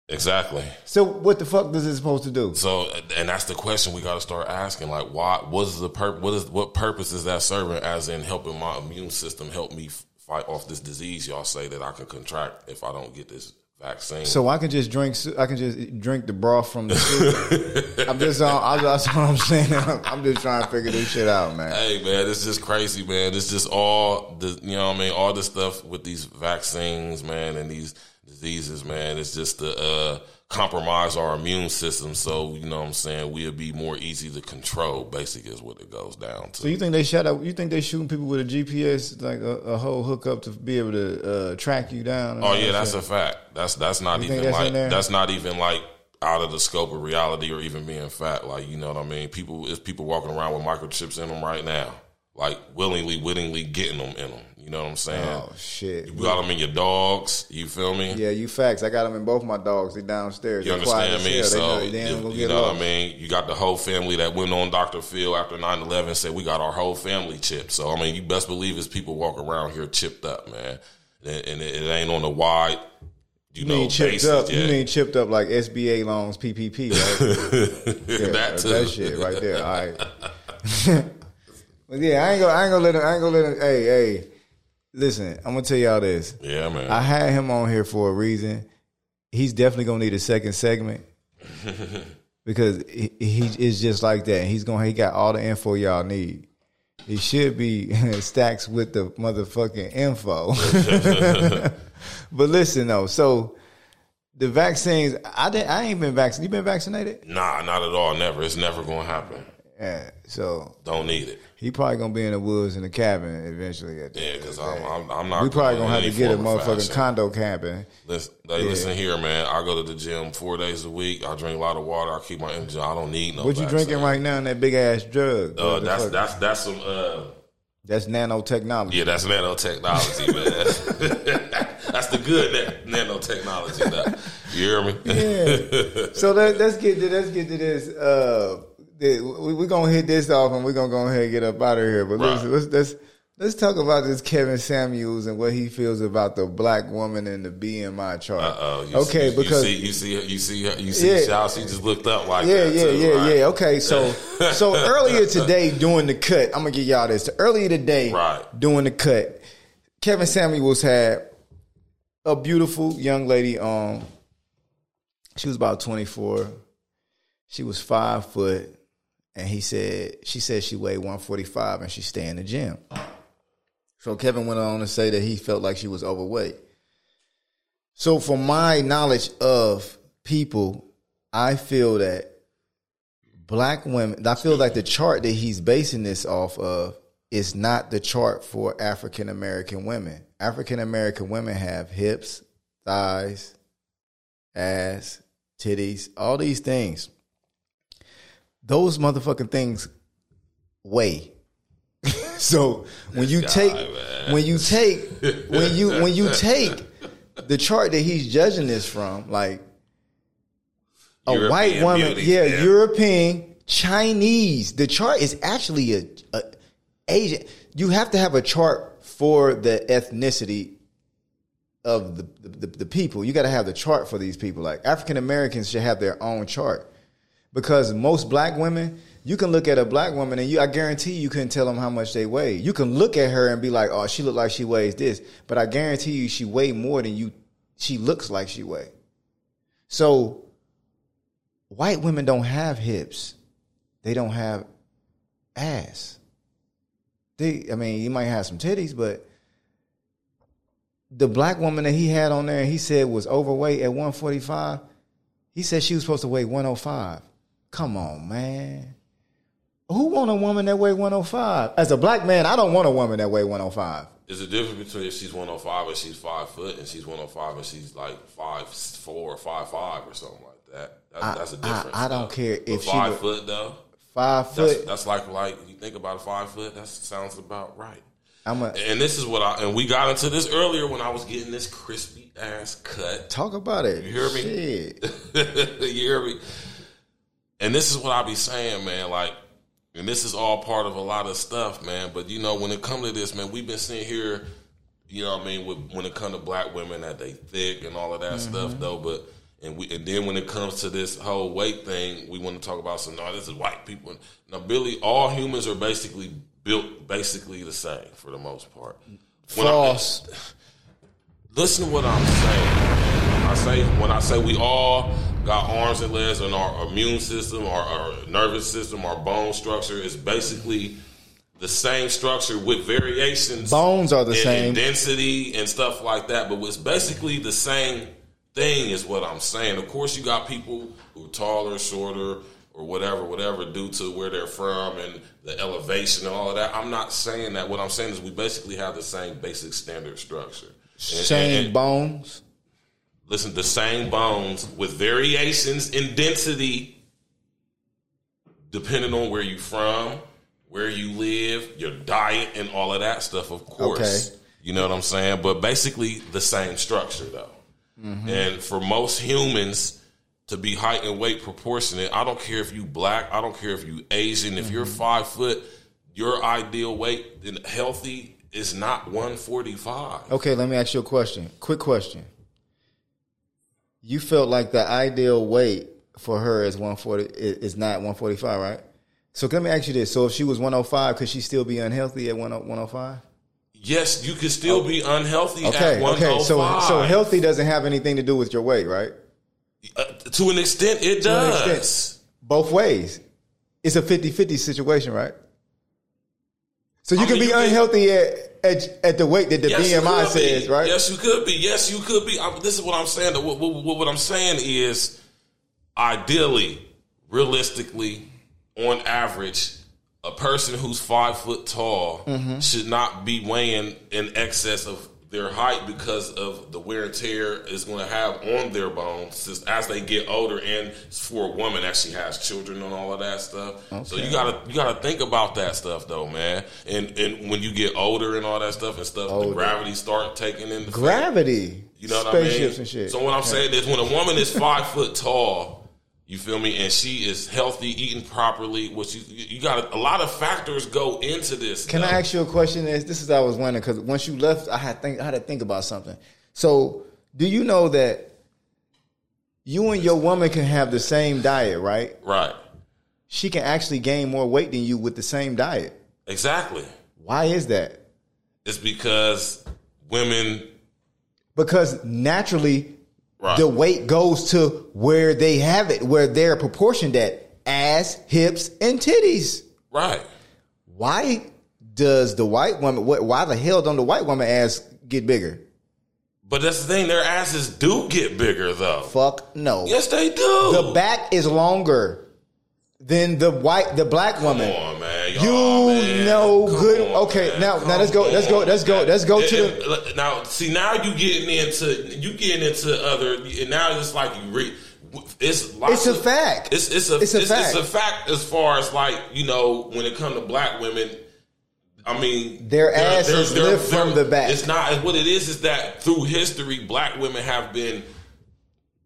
exactly. So what the fuck does it supposed to do? So, and that's the question we got to start asking. Like, why? What is the purpose? What is what purpose is that serving? As in helping my immune system help me f- fight off this disease y'all say that I can contract if I don't get this vaccine. So I can just drink. I can just drink the broth from the soup. (laughs) I'm just. Uh, I, that's what I'm saying. (laughs) I'm just trying to figure this shit out, man. Hey man, it's just crazy, man. It's just all the you know what I mean, all the stuff with these vaccines, man, and these diseases, man. It's just the. uh, compromise our immune system. So you know what I'm saying we'll be more easy to control. Basically, is what it goes down to. So you think they shut up? You think they shooting people with a GPS, like a, a whole hookup to be able to uh, track you down? Oh yeah, that's shit? a fact. That's that's not You even that's like that's not even like out of the scope of reality or even being fact. Like you know what I mean? People, it's people walking around with microchips in them right now, like willingly, wittingly getting them in them. You know what I'm saying? Oh shit! You got them in your dogs. You feel me? Yeah, you facts. I got them in both my dogs. They downstairs. You They understand me? So. They know they ain't you, know what I mean? You got the whole family that went on Dr. Phil after 9 11 said, We got our whole family chipped. So, I mean, you best believe it's people walk around here chipped up, man. And, and it, it ain't on the wide, you, You know, mean chipped up? You mean chipped up like SBA loans, PPP, right? (laughs) Yeah, that too. That shit right there. All right. (laughs) but yeah, I ain't gonna, I ain't gonna let him. I ain't gonna let him. Hey, hey, listen. I'm gonna tell y'all this. Yeah, man. I had him on here for a reason. He's definitely gonna need a second segment (laughs) because he, he is just like that. He's gonna he got all the info y'all need. He should be (laughs) stacks with the motherfucking info. (laughs) but listen though, so the vaccines, I didn't. I ain't been vaccinated. You been vaccinated? nah, not at all. Never. It's never to happen. Yeah. So Don't need it. he probably gonna be in the woods in the cabin eventually. At the Yeah, because I'm. I'm, I'm not we probably going gonna have to get a motherfucking condo cabin. Listen, hey, listen here, man. I go to the gym four days a week. I drink a lot of water. I keep my energy. I don't need no. What you drinking right now in that big ass drug? Uh, that's fuck? that's that's some. Uh, That's nanotechnology. yeah, that's nanotechnology, man. (laughs) (laughs) that's the good na- nanotechnology. Though. You hear me? Yeah. (laughs) so let, let's get to let's get to this. Uh, we're gonna hit this off and we're gonna go ahead and get up out of here. But Right. let's let's let's talk about this Kevin Samuels and what he feels about the black woman in the BMI chart. Uh oh. okay, see, because you see, you see, you see, you see, Yeah. She just looked up like yeah, that. yeah, too, yeah, right? yeah. Okay, so so (laughs) earlier today doing the cut, I'm gonna give y'all this. Earlier today, Right. doing the cut, Kevin Samuels had a beautiful young lady. Um, she was about 24. She was five foot, and he said she said she weighed 145 and she stay in the gym. So Kevin went on to say that he felt like she was overweight. So, from my knowledge of people, I feel that black women, I feel like the chart that he's basing this off of is not the chart for African American women. African American women have hips, thighs, ass, titties, all these things. Those motherfucking things weigh. (laughs) so when you (laughs) take man. when you take when you when you take the chart that he's judging this from, like a European white woman, beauty, yeah, yeah. European, Chinese. The chart is actually a, a Asian. You have to have a chart for the ethnicity of the, the, the people. You got to have the chart for these people. Like African Americans should have their own chart because most black women, you can look at a black woman and you, I guarantee you couldn't tell them how much they weigh. You can look at her and be like, oh, she look like she weighs this, but I guarantee you she weigh more than you. She looks like she weigh. So white women don't have hips. They don't have ass. They, I mean, you might have some titties, but the black woman that he had on there, he said was overweight at 145. He said she was supposed to weigh 105. Come on, man. Who want a woman that weigh 105? As a black man, I don't want a woman that weigh 105. There's a difference between if she's 105 and she's five foot, and she's 105 and she's like five four or five five or something like that. That's, I- that's a I- difference. I don't care But if she five would- foot though. Five That's, foot. that's like like you think about a five foot. That sounds about right. I'm a And this is what I and we got into this earlier when I was getting this crispy ass cut. talk about it. You hear me? Shit. (laughs) you hear me? And this is what I be saying, man. Like, and this is all part of a lot of stuff, man. But you know, when it come to this, man, we've been sitting here, you know, what I mean, with, when it come to black women, that they thick and all of that mm-hmm. stuff, though. But and we and then when it comes to this whole weight thing, we want to talk about some. No, this is white people. Now, Billy, all humans are basically built basically the same for the most part. When I- False. (laughs) listen to what I'm saying. man. I say when I say we all got arms and legs, and our immune system, our, our nervous system, our bone structure is basically the same structure with variations. Bones are the same. density and stuff like that, but it's basically the same thing, is what I'm saying. Of course, you got people who are taller, shorter, or whatever, whatever, due to where they're from and the elevation and all of that. I'm not saying that. What I'm saying is we basically have the same basic standard structure. And- Same and- and- bones. Listen, the same bones with variations in density, depending on where you're from, where you live, your diet, and all of that stuff. Of course, Okay. you know what I'm saying. But basically, the same structure though. Mm-hmm. And for most humans to be height and weight proportionate, I don't care if you black, I don't care if you Asian. If you're Mm-hmm. five foot, your ideal weight and healthy is not 145. Okay, let me ask you a question. Quick question. You felt like the ideal weight for her is 140 is not 145, right? So let me ask you this. So if she was 105, could she still be unhealthy at 10 105? Yes, you could still be unhealthy. Okay, okay. So so healthy doesn't have anything to do with your weight, right? Uh, to an extent, it does. extent. Both ways. It's a 50-50 situation, right? So you I can mean, be you unhealthy at, at at the weight that the Yes, BMI could be. says, right? Yes, you could be. Yes, you could be. i this is what I'm saying. What, what, what, what I'm saying is, ideally, realistically, on average, a person who's five foot tall Mm-hmm. should not be weighing in excess of their height because of the wear and tear is going to have on their bones as they get older and for a woman that she has children and all of that stuff so you gotta you gotta think about that stuff though man and and when you get older and all that stuff and stuff Older. the gravity start taking in the Gravity. you know what I mean? and shit. So what I'm saying is when a woman is five foot tall, you feel me, and she is healthy, eating properly, which you you got a lot of factors go into this. Can though. I ask you a question? This this is what I was wondering because once you left, I had think I had to think about something. So, do you know that you and your woman can have the same diet, right? Right. She can actually gain more weight than you with the same diet. Exactly. Why is that? It's because women Because naturally, Right. the weight goes to where they have it, where they're proportioned at ass, hips, and titties. Right. Why does the white woman? What? Why the hell don't the white woman ass get bigger? But that's the thing, their asses do get bigger though. Fuck no. Yes, they do. The back is longer than the white, the black woman. Come on, man. You man. know Come good- on, okay, man. now- now Come let's go- let's go- let's go- let's go to and- now. See, now you getting into you getting into other. And now it's like you read. It's It's a of- fact. It's it's a It's it's, a it's, fact. a fact as far as like you know when it comes to black women. I mean, Their they're- ass they're- is they're- lift from they're- the back. It's not what it is. Is that through history, black women have been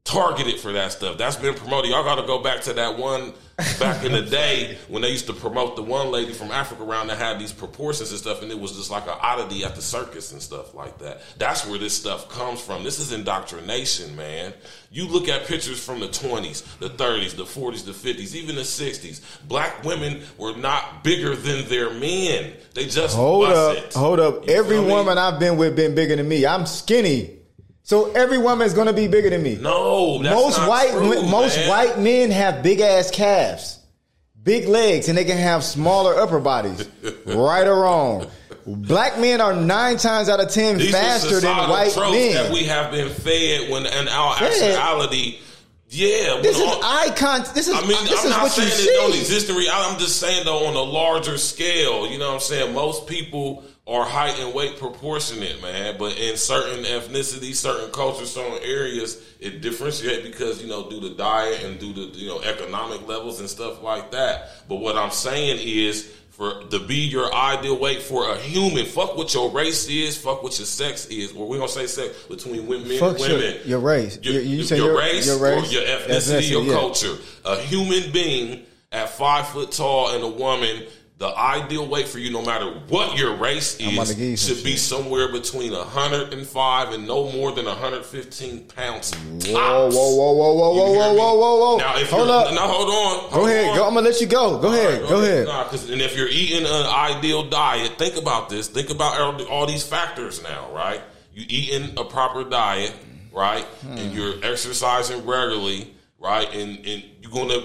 targeted for that stuff. That's been promoted. Y'all got to go back to that one back in the (laughs) day when they used to promote the one lady from Africa around that had these proportions and stuff, and it was just like an oddity at the circus and stuff like that. That's where this stuff comes from. This is indoctrination, man. You look at pictures from the 20s, the 30s, the 40s, the 50s, even the 60s. Black women were not bigger than their men. They just Hold up, wasn't. hold up. You Every feel me? woman I've been with been bigger than me. I'm skinny, so every woman is gonna be bigger than me. No, that's most not white true, most man. white men have big ass calves, big legs, and they can have smaller upper bodies. (laughs) right or wrong, black men are nine times out of ten These faster than white men. that we have been fed when in our Fed? actuality. Yeah, this is icon. This is I mean, this I'm is not what saying it don't see. exist in reality. I'm just saying though, on a larger scale, you know what I'm saying? Most people are height and weight proportionate, man. But in certain ethnicities, certain cultures, certain areas, it differentiates because you know due to diet and due to you know economic levels and stuff like that. But what I'm saying is. For to be your ideal weight for a human, fuck what your race is, fuck what your sex is, or we gonna say sex between women Fuck and your- women. your race. your, You- your your- race, your race, or your ethnicity, ethnicity, your yeah. culture. A human being at five foot tall and a woman, the ideal weight for you, no matter what your race I'm about to give you is, should be shit. somewhere between 105 and no more than 115 pounds. Whoa, tops. whoa, whoa, whoa, whoa, whoa, whoa, whoa, whoa, whoa! Now, if Hold you're, up. Now, hold on. Go hold ahead. on. Go. I'm gonna let you go. Go ahead. All Go right, ahead. Nah, 'cause- and if you're eating an ideal diet, think about this. Think about all, all these factors now, right? You eating a proper diet, right? Hmm. And you're exercising regularly, right? And and you're gonna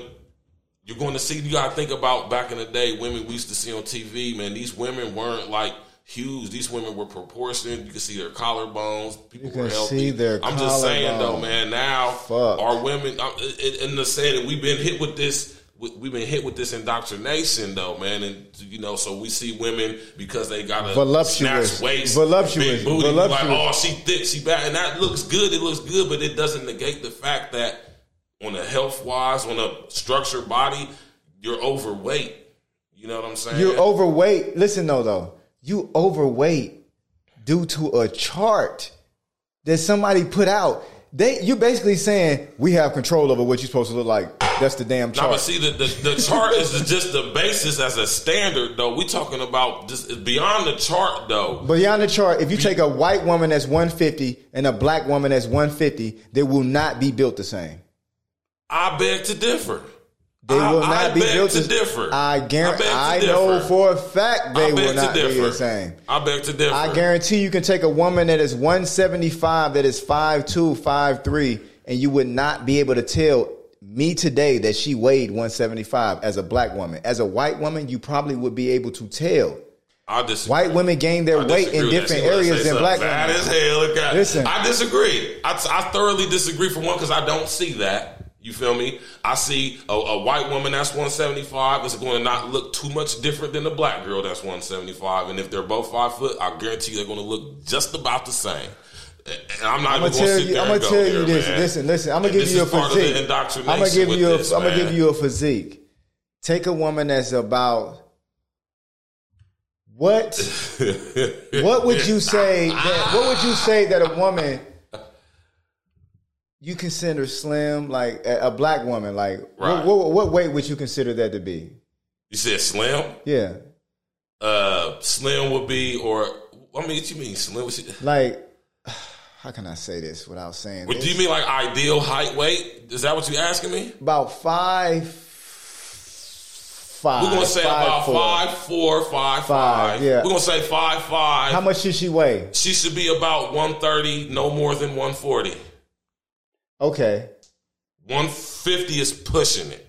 you're going to see. You got to think about back in the day, women we used to see on TV. Man, these women weren't like huge. These women were proportionate. You can see their collarbones. People You can were healthy. see their I'm just saying though, man. Now Fuck. our women, uh, in, the saying we've been hit with this. we- We've been hit with this indoctrination, though, man, and you know, so we see women because they got a Voluptuous. waist, Voluptuous. big booty, we like, oh, she thick, she bad, and that looks good. It looks good, but it doesn't negate the fact that on a health wise, on a structured body, you're overweight. You know what I'm saying? You're overweight. Listen though, though, you overweight due to a chart that somebody put out. They, you basically saying we have control over what you're supposed to look like. That's the damn Now, chart. but see, the, the, the chart is (laughs) just the basis as a standard, though. We talking about just beyond the chart, though. Beyond the chart, if you take a white woman that's 150 and a black woman that's 150, they will not be built the same. I beg to differ. They I- will not I be built to differ. I guarantee. beg to I, know for a fact they will not be the same. I beg to differ. I guarantee you can take a woman that is 175, that is 5'2, 5'3, and you would not be able to tell me today that she weighed 175 as a black woman. As a white woman, you probably would be able to tell. I disagree. White women gain their I weight in different I areas than black Bad women. as hell. Listen. I disagree. I, I thoroughly disagree for one because I don't see that. You feel me? I see a, a white woman that's 175 is going to not look too much different than a black girl that's 175. And if they're both five foot, I guarantee you they're going to look just about the same. And I'm not I'm even gonna going to sit you. there I'm gonna go tell you this. man. Listen, listen. I'm gonna And give you a part of the physique. I'm gonna give you a. this, am gonna give you a physique. Take a woman that's about. What? (laughs) what would you say? That, what would you say that a woman you consider slim, like a, a black woman, like Right. what, what, what weight would you consider that to be? You said slim? Yeah, Uh, slim would be, or I mean, what you mean slim? You- like (sighs) how can I say this without saying? What do you mean like ideal height weight? Is that what you asking me? About five, five. We're gonna say five, about four. five four, five Five, five. yeah. We're gonna say five five. How much should she weigh? She should be about one thirty, no more than one forty. Okay. One fifty is pushing it.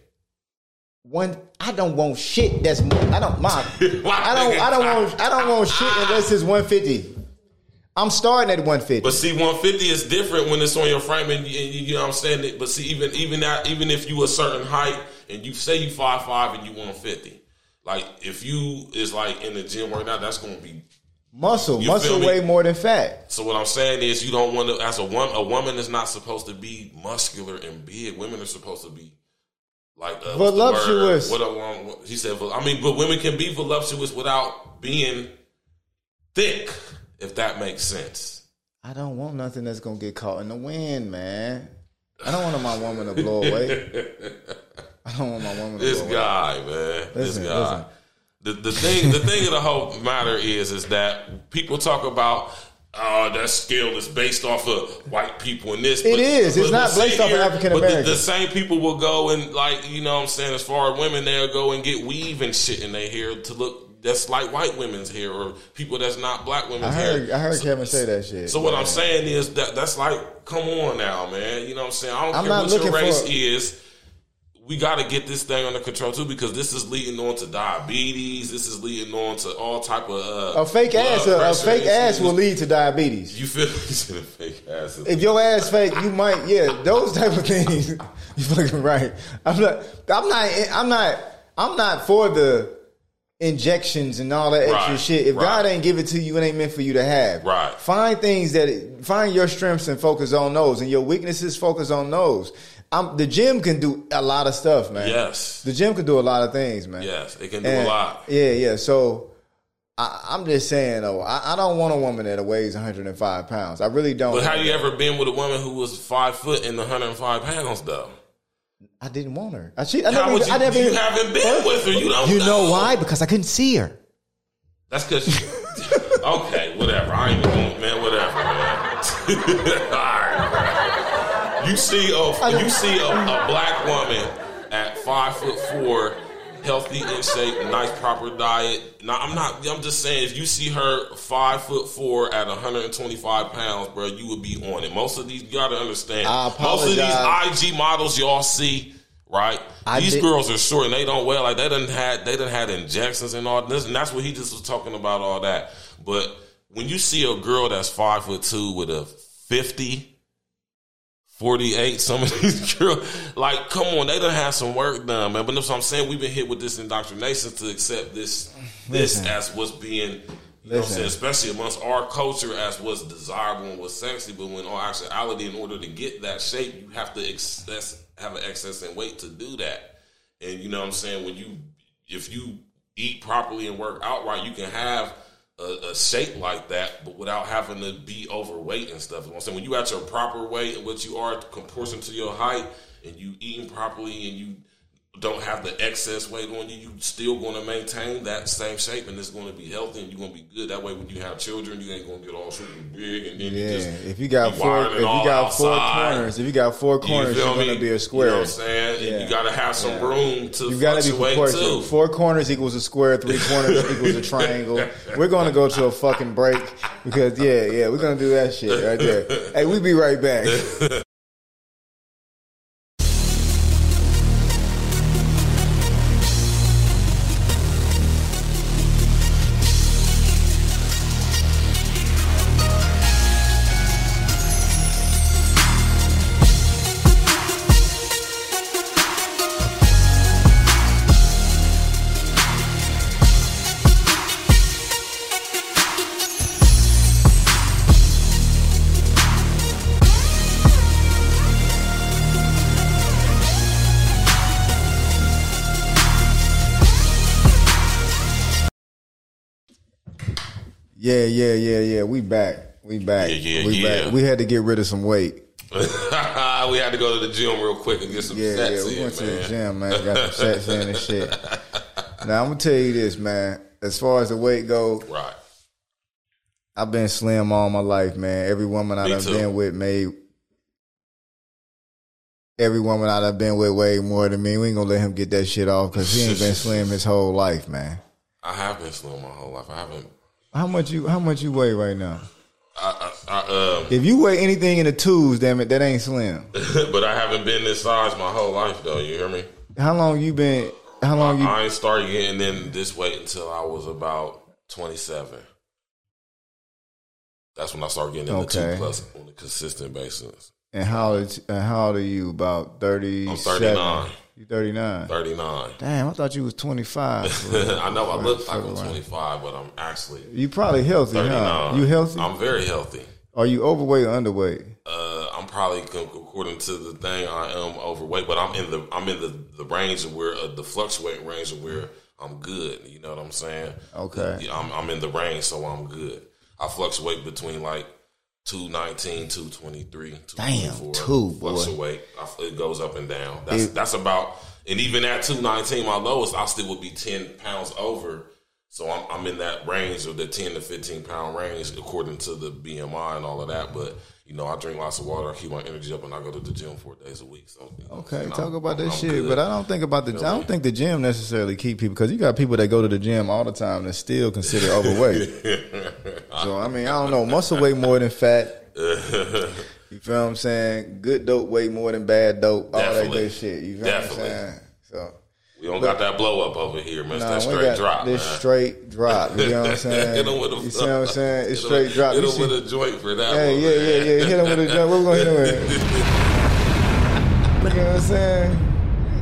One, I don't want shit. That's I don't my. (laughs) I don't. I don't want. I don't want shit ah. unless it's one fifty. I'm starting at one fifty. But see, one fifty is different when it's on your frame, and you, you, know what I'm saying. It- But see, even even that, even if you a certain height and you say you five five and you one fifty, like if you is like in the gym right now, that's gonna be Muscle, You muscle weigh more than fat. So what I'm saying is, you don't want to. As a woman, a woman is not supposed to be muscular and big. Women are supposed to be like uh, Voluptuous. What, uh, what he said. I mean, but women can be voluptuous without being thick, if that makes sense. I don't want nothing that's gonna get caught in the wind, man. I don't want my woman to blow away. (laughs) I don't want my woman to This blow away. guy, man. Listen, this guy. listen. The the thing the thing of the whole matter is is that people talk about oh that scale is based off of white people and this. but It is. It's not based off of African American. But the, the same people will go and like you know what I'm saying as far as women they'll go and get weave and shit in their hair to look that's like white women's hair or people that's not black women's I heard. hair. I heard So- Kevin say that shit. so what I'm saying is that that's like, come on now, man. You know what I'm saying? I don't I'm care what your race for- is. We got to get this thing under control too, because this is leading on to diabetes. This is leading on to all type of uh, a fake ass. A, a fake ass will lead to diabetes. You feel (laughs) you said a fake ass. If your ass fake, you might. Yeah, those type of things. (laughs) You fucking right. I'm not. I'm not. I'm not. I'm not for the injections and all that extra Right, shit. If right. God ain't give it to you, it ain't meant for you to have. Right. Find things that find your strengths and focus on those, and your weaknesses focus on those. I'm, the gym can do a lot of stuff, man. Yes. The gym can do a lot of things, man. Yes, it can do And- a lot. Yeah, yeah. So I, I'm just saying, though, I, I don't want a woman that weighs 105 pounds. I really don't. But have you ever been with a woman who was five foot and 105 pounds though? I didn't want her. I, she, I How never. even- you, I never. you even- haven't been with her. You don't. You know why? Because I couldn't see her. That's because. (laughs) okay, whatever. I ain't even man. Whatever, man. (laughs) All right, man. You see a you see a, a black woman at five foot four, healthy in shape, nice proper diet. Now I'm not. I'm just saying if you see her five foot four at 125 pounds, bro, you would be on it. Most of these you got to understand. Most of these IG models y'all see right? I These did- girls are short and they don't wear like they didn't had they didn't had injections and all this, and that's what he just was talking about all that. But when you see a girl that's five foot two with a 50, 48, some of (laughs) these girls, like, come on, they done have some work done, man. But that's what I'm saying. We've been hit with this indoctrination to accept this this Listen. as what's being you know what I'm saying, especially amongst our culture as what's desirable and what's sexy. But when in actuality, in order to get that shape, you have to excess, have an excess in weight to do that. And you know what I'm saying? When you, if you eat properly and work out right, you can have a, a shape like that, but without having to be overweight and stuff. You know I'm saying? When you at your proper weight and what you are proportion to your height, and you eating properly and you don't have the excess weight on you, you still going to maintain that same shape and it's going to be healthy and you're going to be good. That way, when you have children, you ain't going to get all super big and then you Yeah, just if you got four, if you got four corners, if you got four corners, feel you're me? gonna be a You know square. what I'm saying? Yeah. You got to have some room to You gotta be proportional. Four corners equals a square. Three corners (laughs) equals a triangle. We're gonna go to a fucking break because yeah, yeah, we're gonna do that shit right there. Hey, we be right back. (laughs) Yeah, yeah, yeah, yeah. We back. We back. Yeah, yeah, we yeah. back. We had to get rid of some weight. (laughs) we had to go to the gym real quick and get some Yeah, sets yeah. We in, went to the gym, man. Got some sets in and shit. (laughs) Now I'm gonna tell you this, man. As far as the weight go, Right. I've been slim all my life, man. Every woman I've been with made every woman I've been with way more than me. We ain't gonna let him get that shit off because he ain't been (laughs) slim his whole life, man. I have been slim my whole life. I haven't. How much you how much you weigh right now? I, I, I, um, If you weigh anything in the twos, damn it, that ain't slim. (laughs) but I haven't been this size my whole life, though. You hear me? How long you been how long you I ain't started getting in this weight until I was about 27. That's when I started getting in the Okay. two plus on a consistent basis. and how old and how old are you? About thirty I'm 39. You thirty nine. 39. Damn, I thought you was twenty five. (laughs) I know I look like I'm 25, but I'm actually You probably healthy, 39. huh? You healthy? I'm very healthy. Are you overweight or underweight? Uh, I'm probably according to the thing I am overweight, but I'm in the I'm in the, the range of where uh, the fluctuating range of where I'm good. You know what I'm saying? Okay. I'm, I'm in the range, so I'm good. I fluctuate between like 219, 223, 224. two, boy. It goes up and down. That's that's about. And even at 219, my lowest, I still would be 10 pounds over. So I'm, I'm in that range of the 10 to 15 pound range according to the BMI and all of that. But you know, I drink lots of water. I keep my energy up, and I go to the gym four days a week. So you know, Okay, you know, talk about that I'm shit. good. But I don't think about the. I don't me? think the gym necessarily keep people because you got people that go to the gym all the time that still consider overweight. (laughs) so I mean, I don't know. Muscle weight more than fat. (laughs) You feel what I'm saying? Good dope weigh more than bad dope. All that good shit. You feel Definitely. what I'm saying? So. We don't got that blow up over here, man. It's Nah, that straight got drop, this man. straight drop. You know what I'm (laughs) saying? Hit 'em with a- you see what I'm saying? It's Hit 'em- straight drop. Hit him with a joint for that Hey, one. yeah, man. yeah, yeah. Hit him with a jump. What we gonna hit him with? (laughs) You know what I'm saying?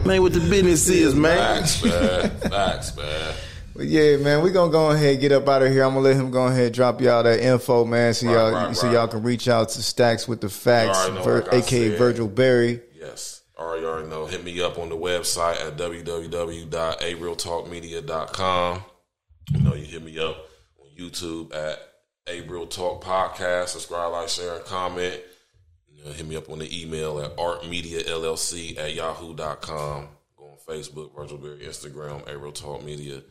Man, what the business is, man. Facts, man. Facts, man. But yeah, man, we gonna go ahead and get up out of here. I'm gonna let him go ahead and drop y'all that info, man, so Right, y'all right, so right. y'all can reach out to Stacks with the facts, You already know, Vir- aka said. Virgil Berry. Yes. You already know. Hit me up on the website at www.arealtalkmedia.com. You know, you hit me up on YouTube at A Talk Podcast. Subscribe, like, share, and comment. You know, hit me up on the email at artmediallc at yahoo.com. Go on Facebook, Virgil Berry, Instagram, A Talk Media. You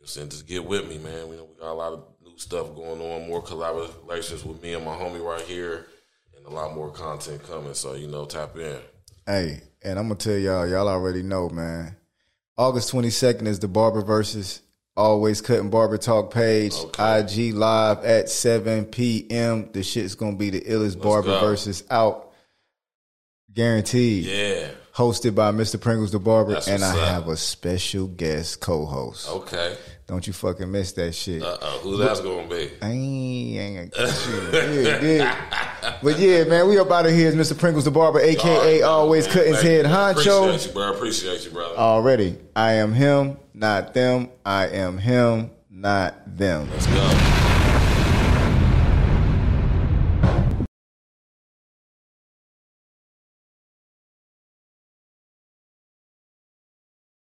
know, just get with me, man. We know we got a lot of new stuff going on, more collaborations with me and my homie right here, and a lot more content coming. So you know, tap in. Hey, and I'm gonna tell y'all, y'all already know, man. August 22nd is the Barber versus Always Cutting Barber Talk page. Okay. IG live at 7 p.m. The shit's gonna be the illest Barber go. versus out. Guaranteed. Yeah. hosted by Mr. Pringles the Barber, That's and I up. have a special guest co-host. Okay. Don't you fucking miss that shit. Uh oh. Who that's gonna be? I ain't, I ain't gonna (laughs) get. Yeah, yeah. But yeah, man, we up out of here. It's Mr. Pringles the Barber, aka always Man, cutting his head you. honcho. Appreciate you, bro. Appreciate you, brother. Already, I am him, not them. I am him, not them. Let's go.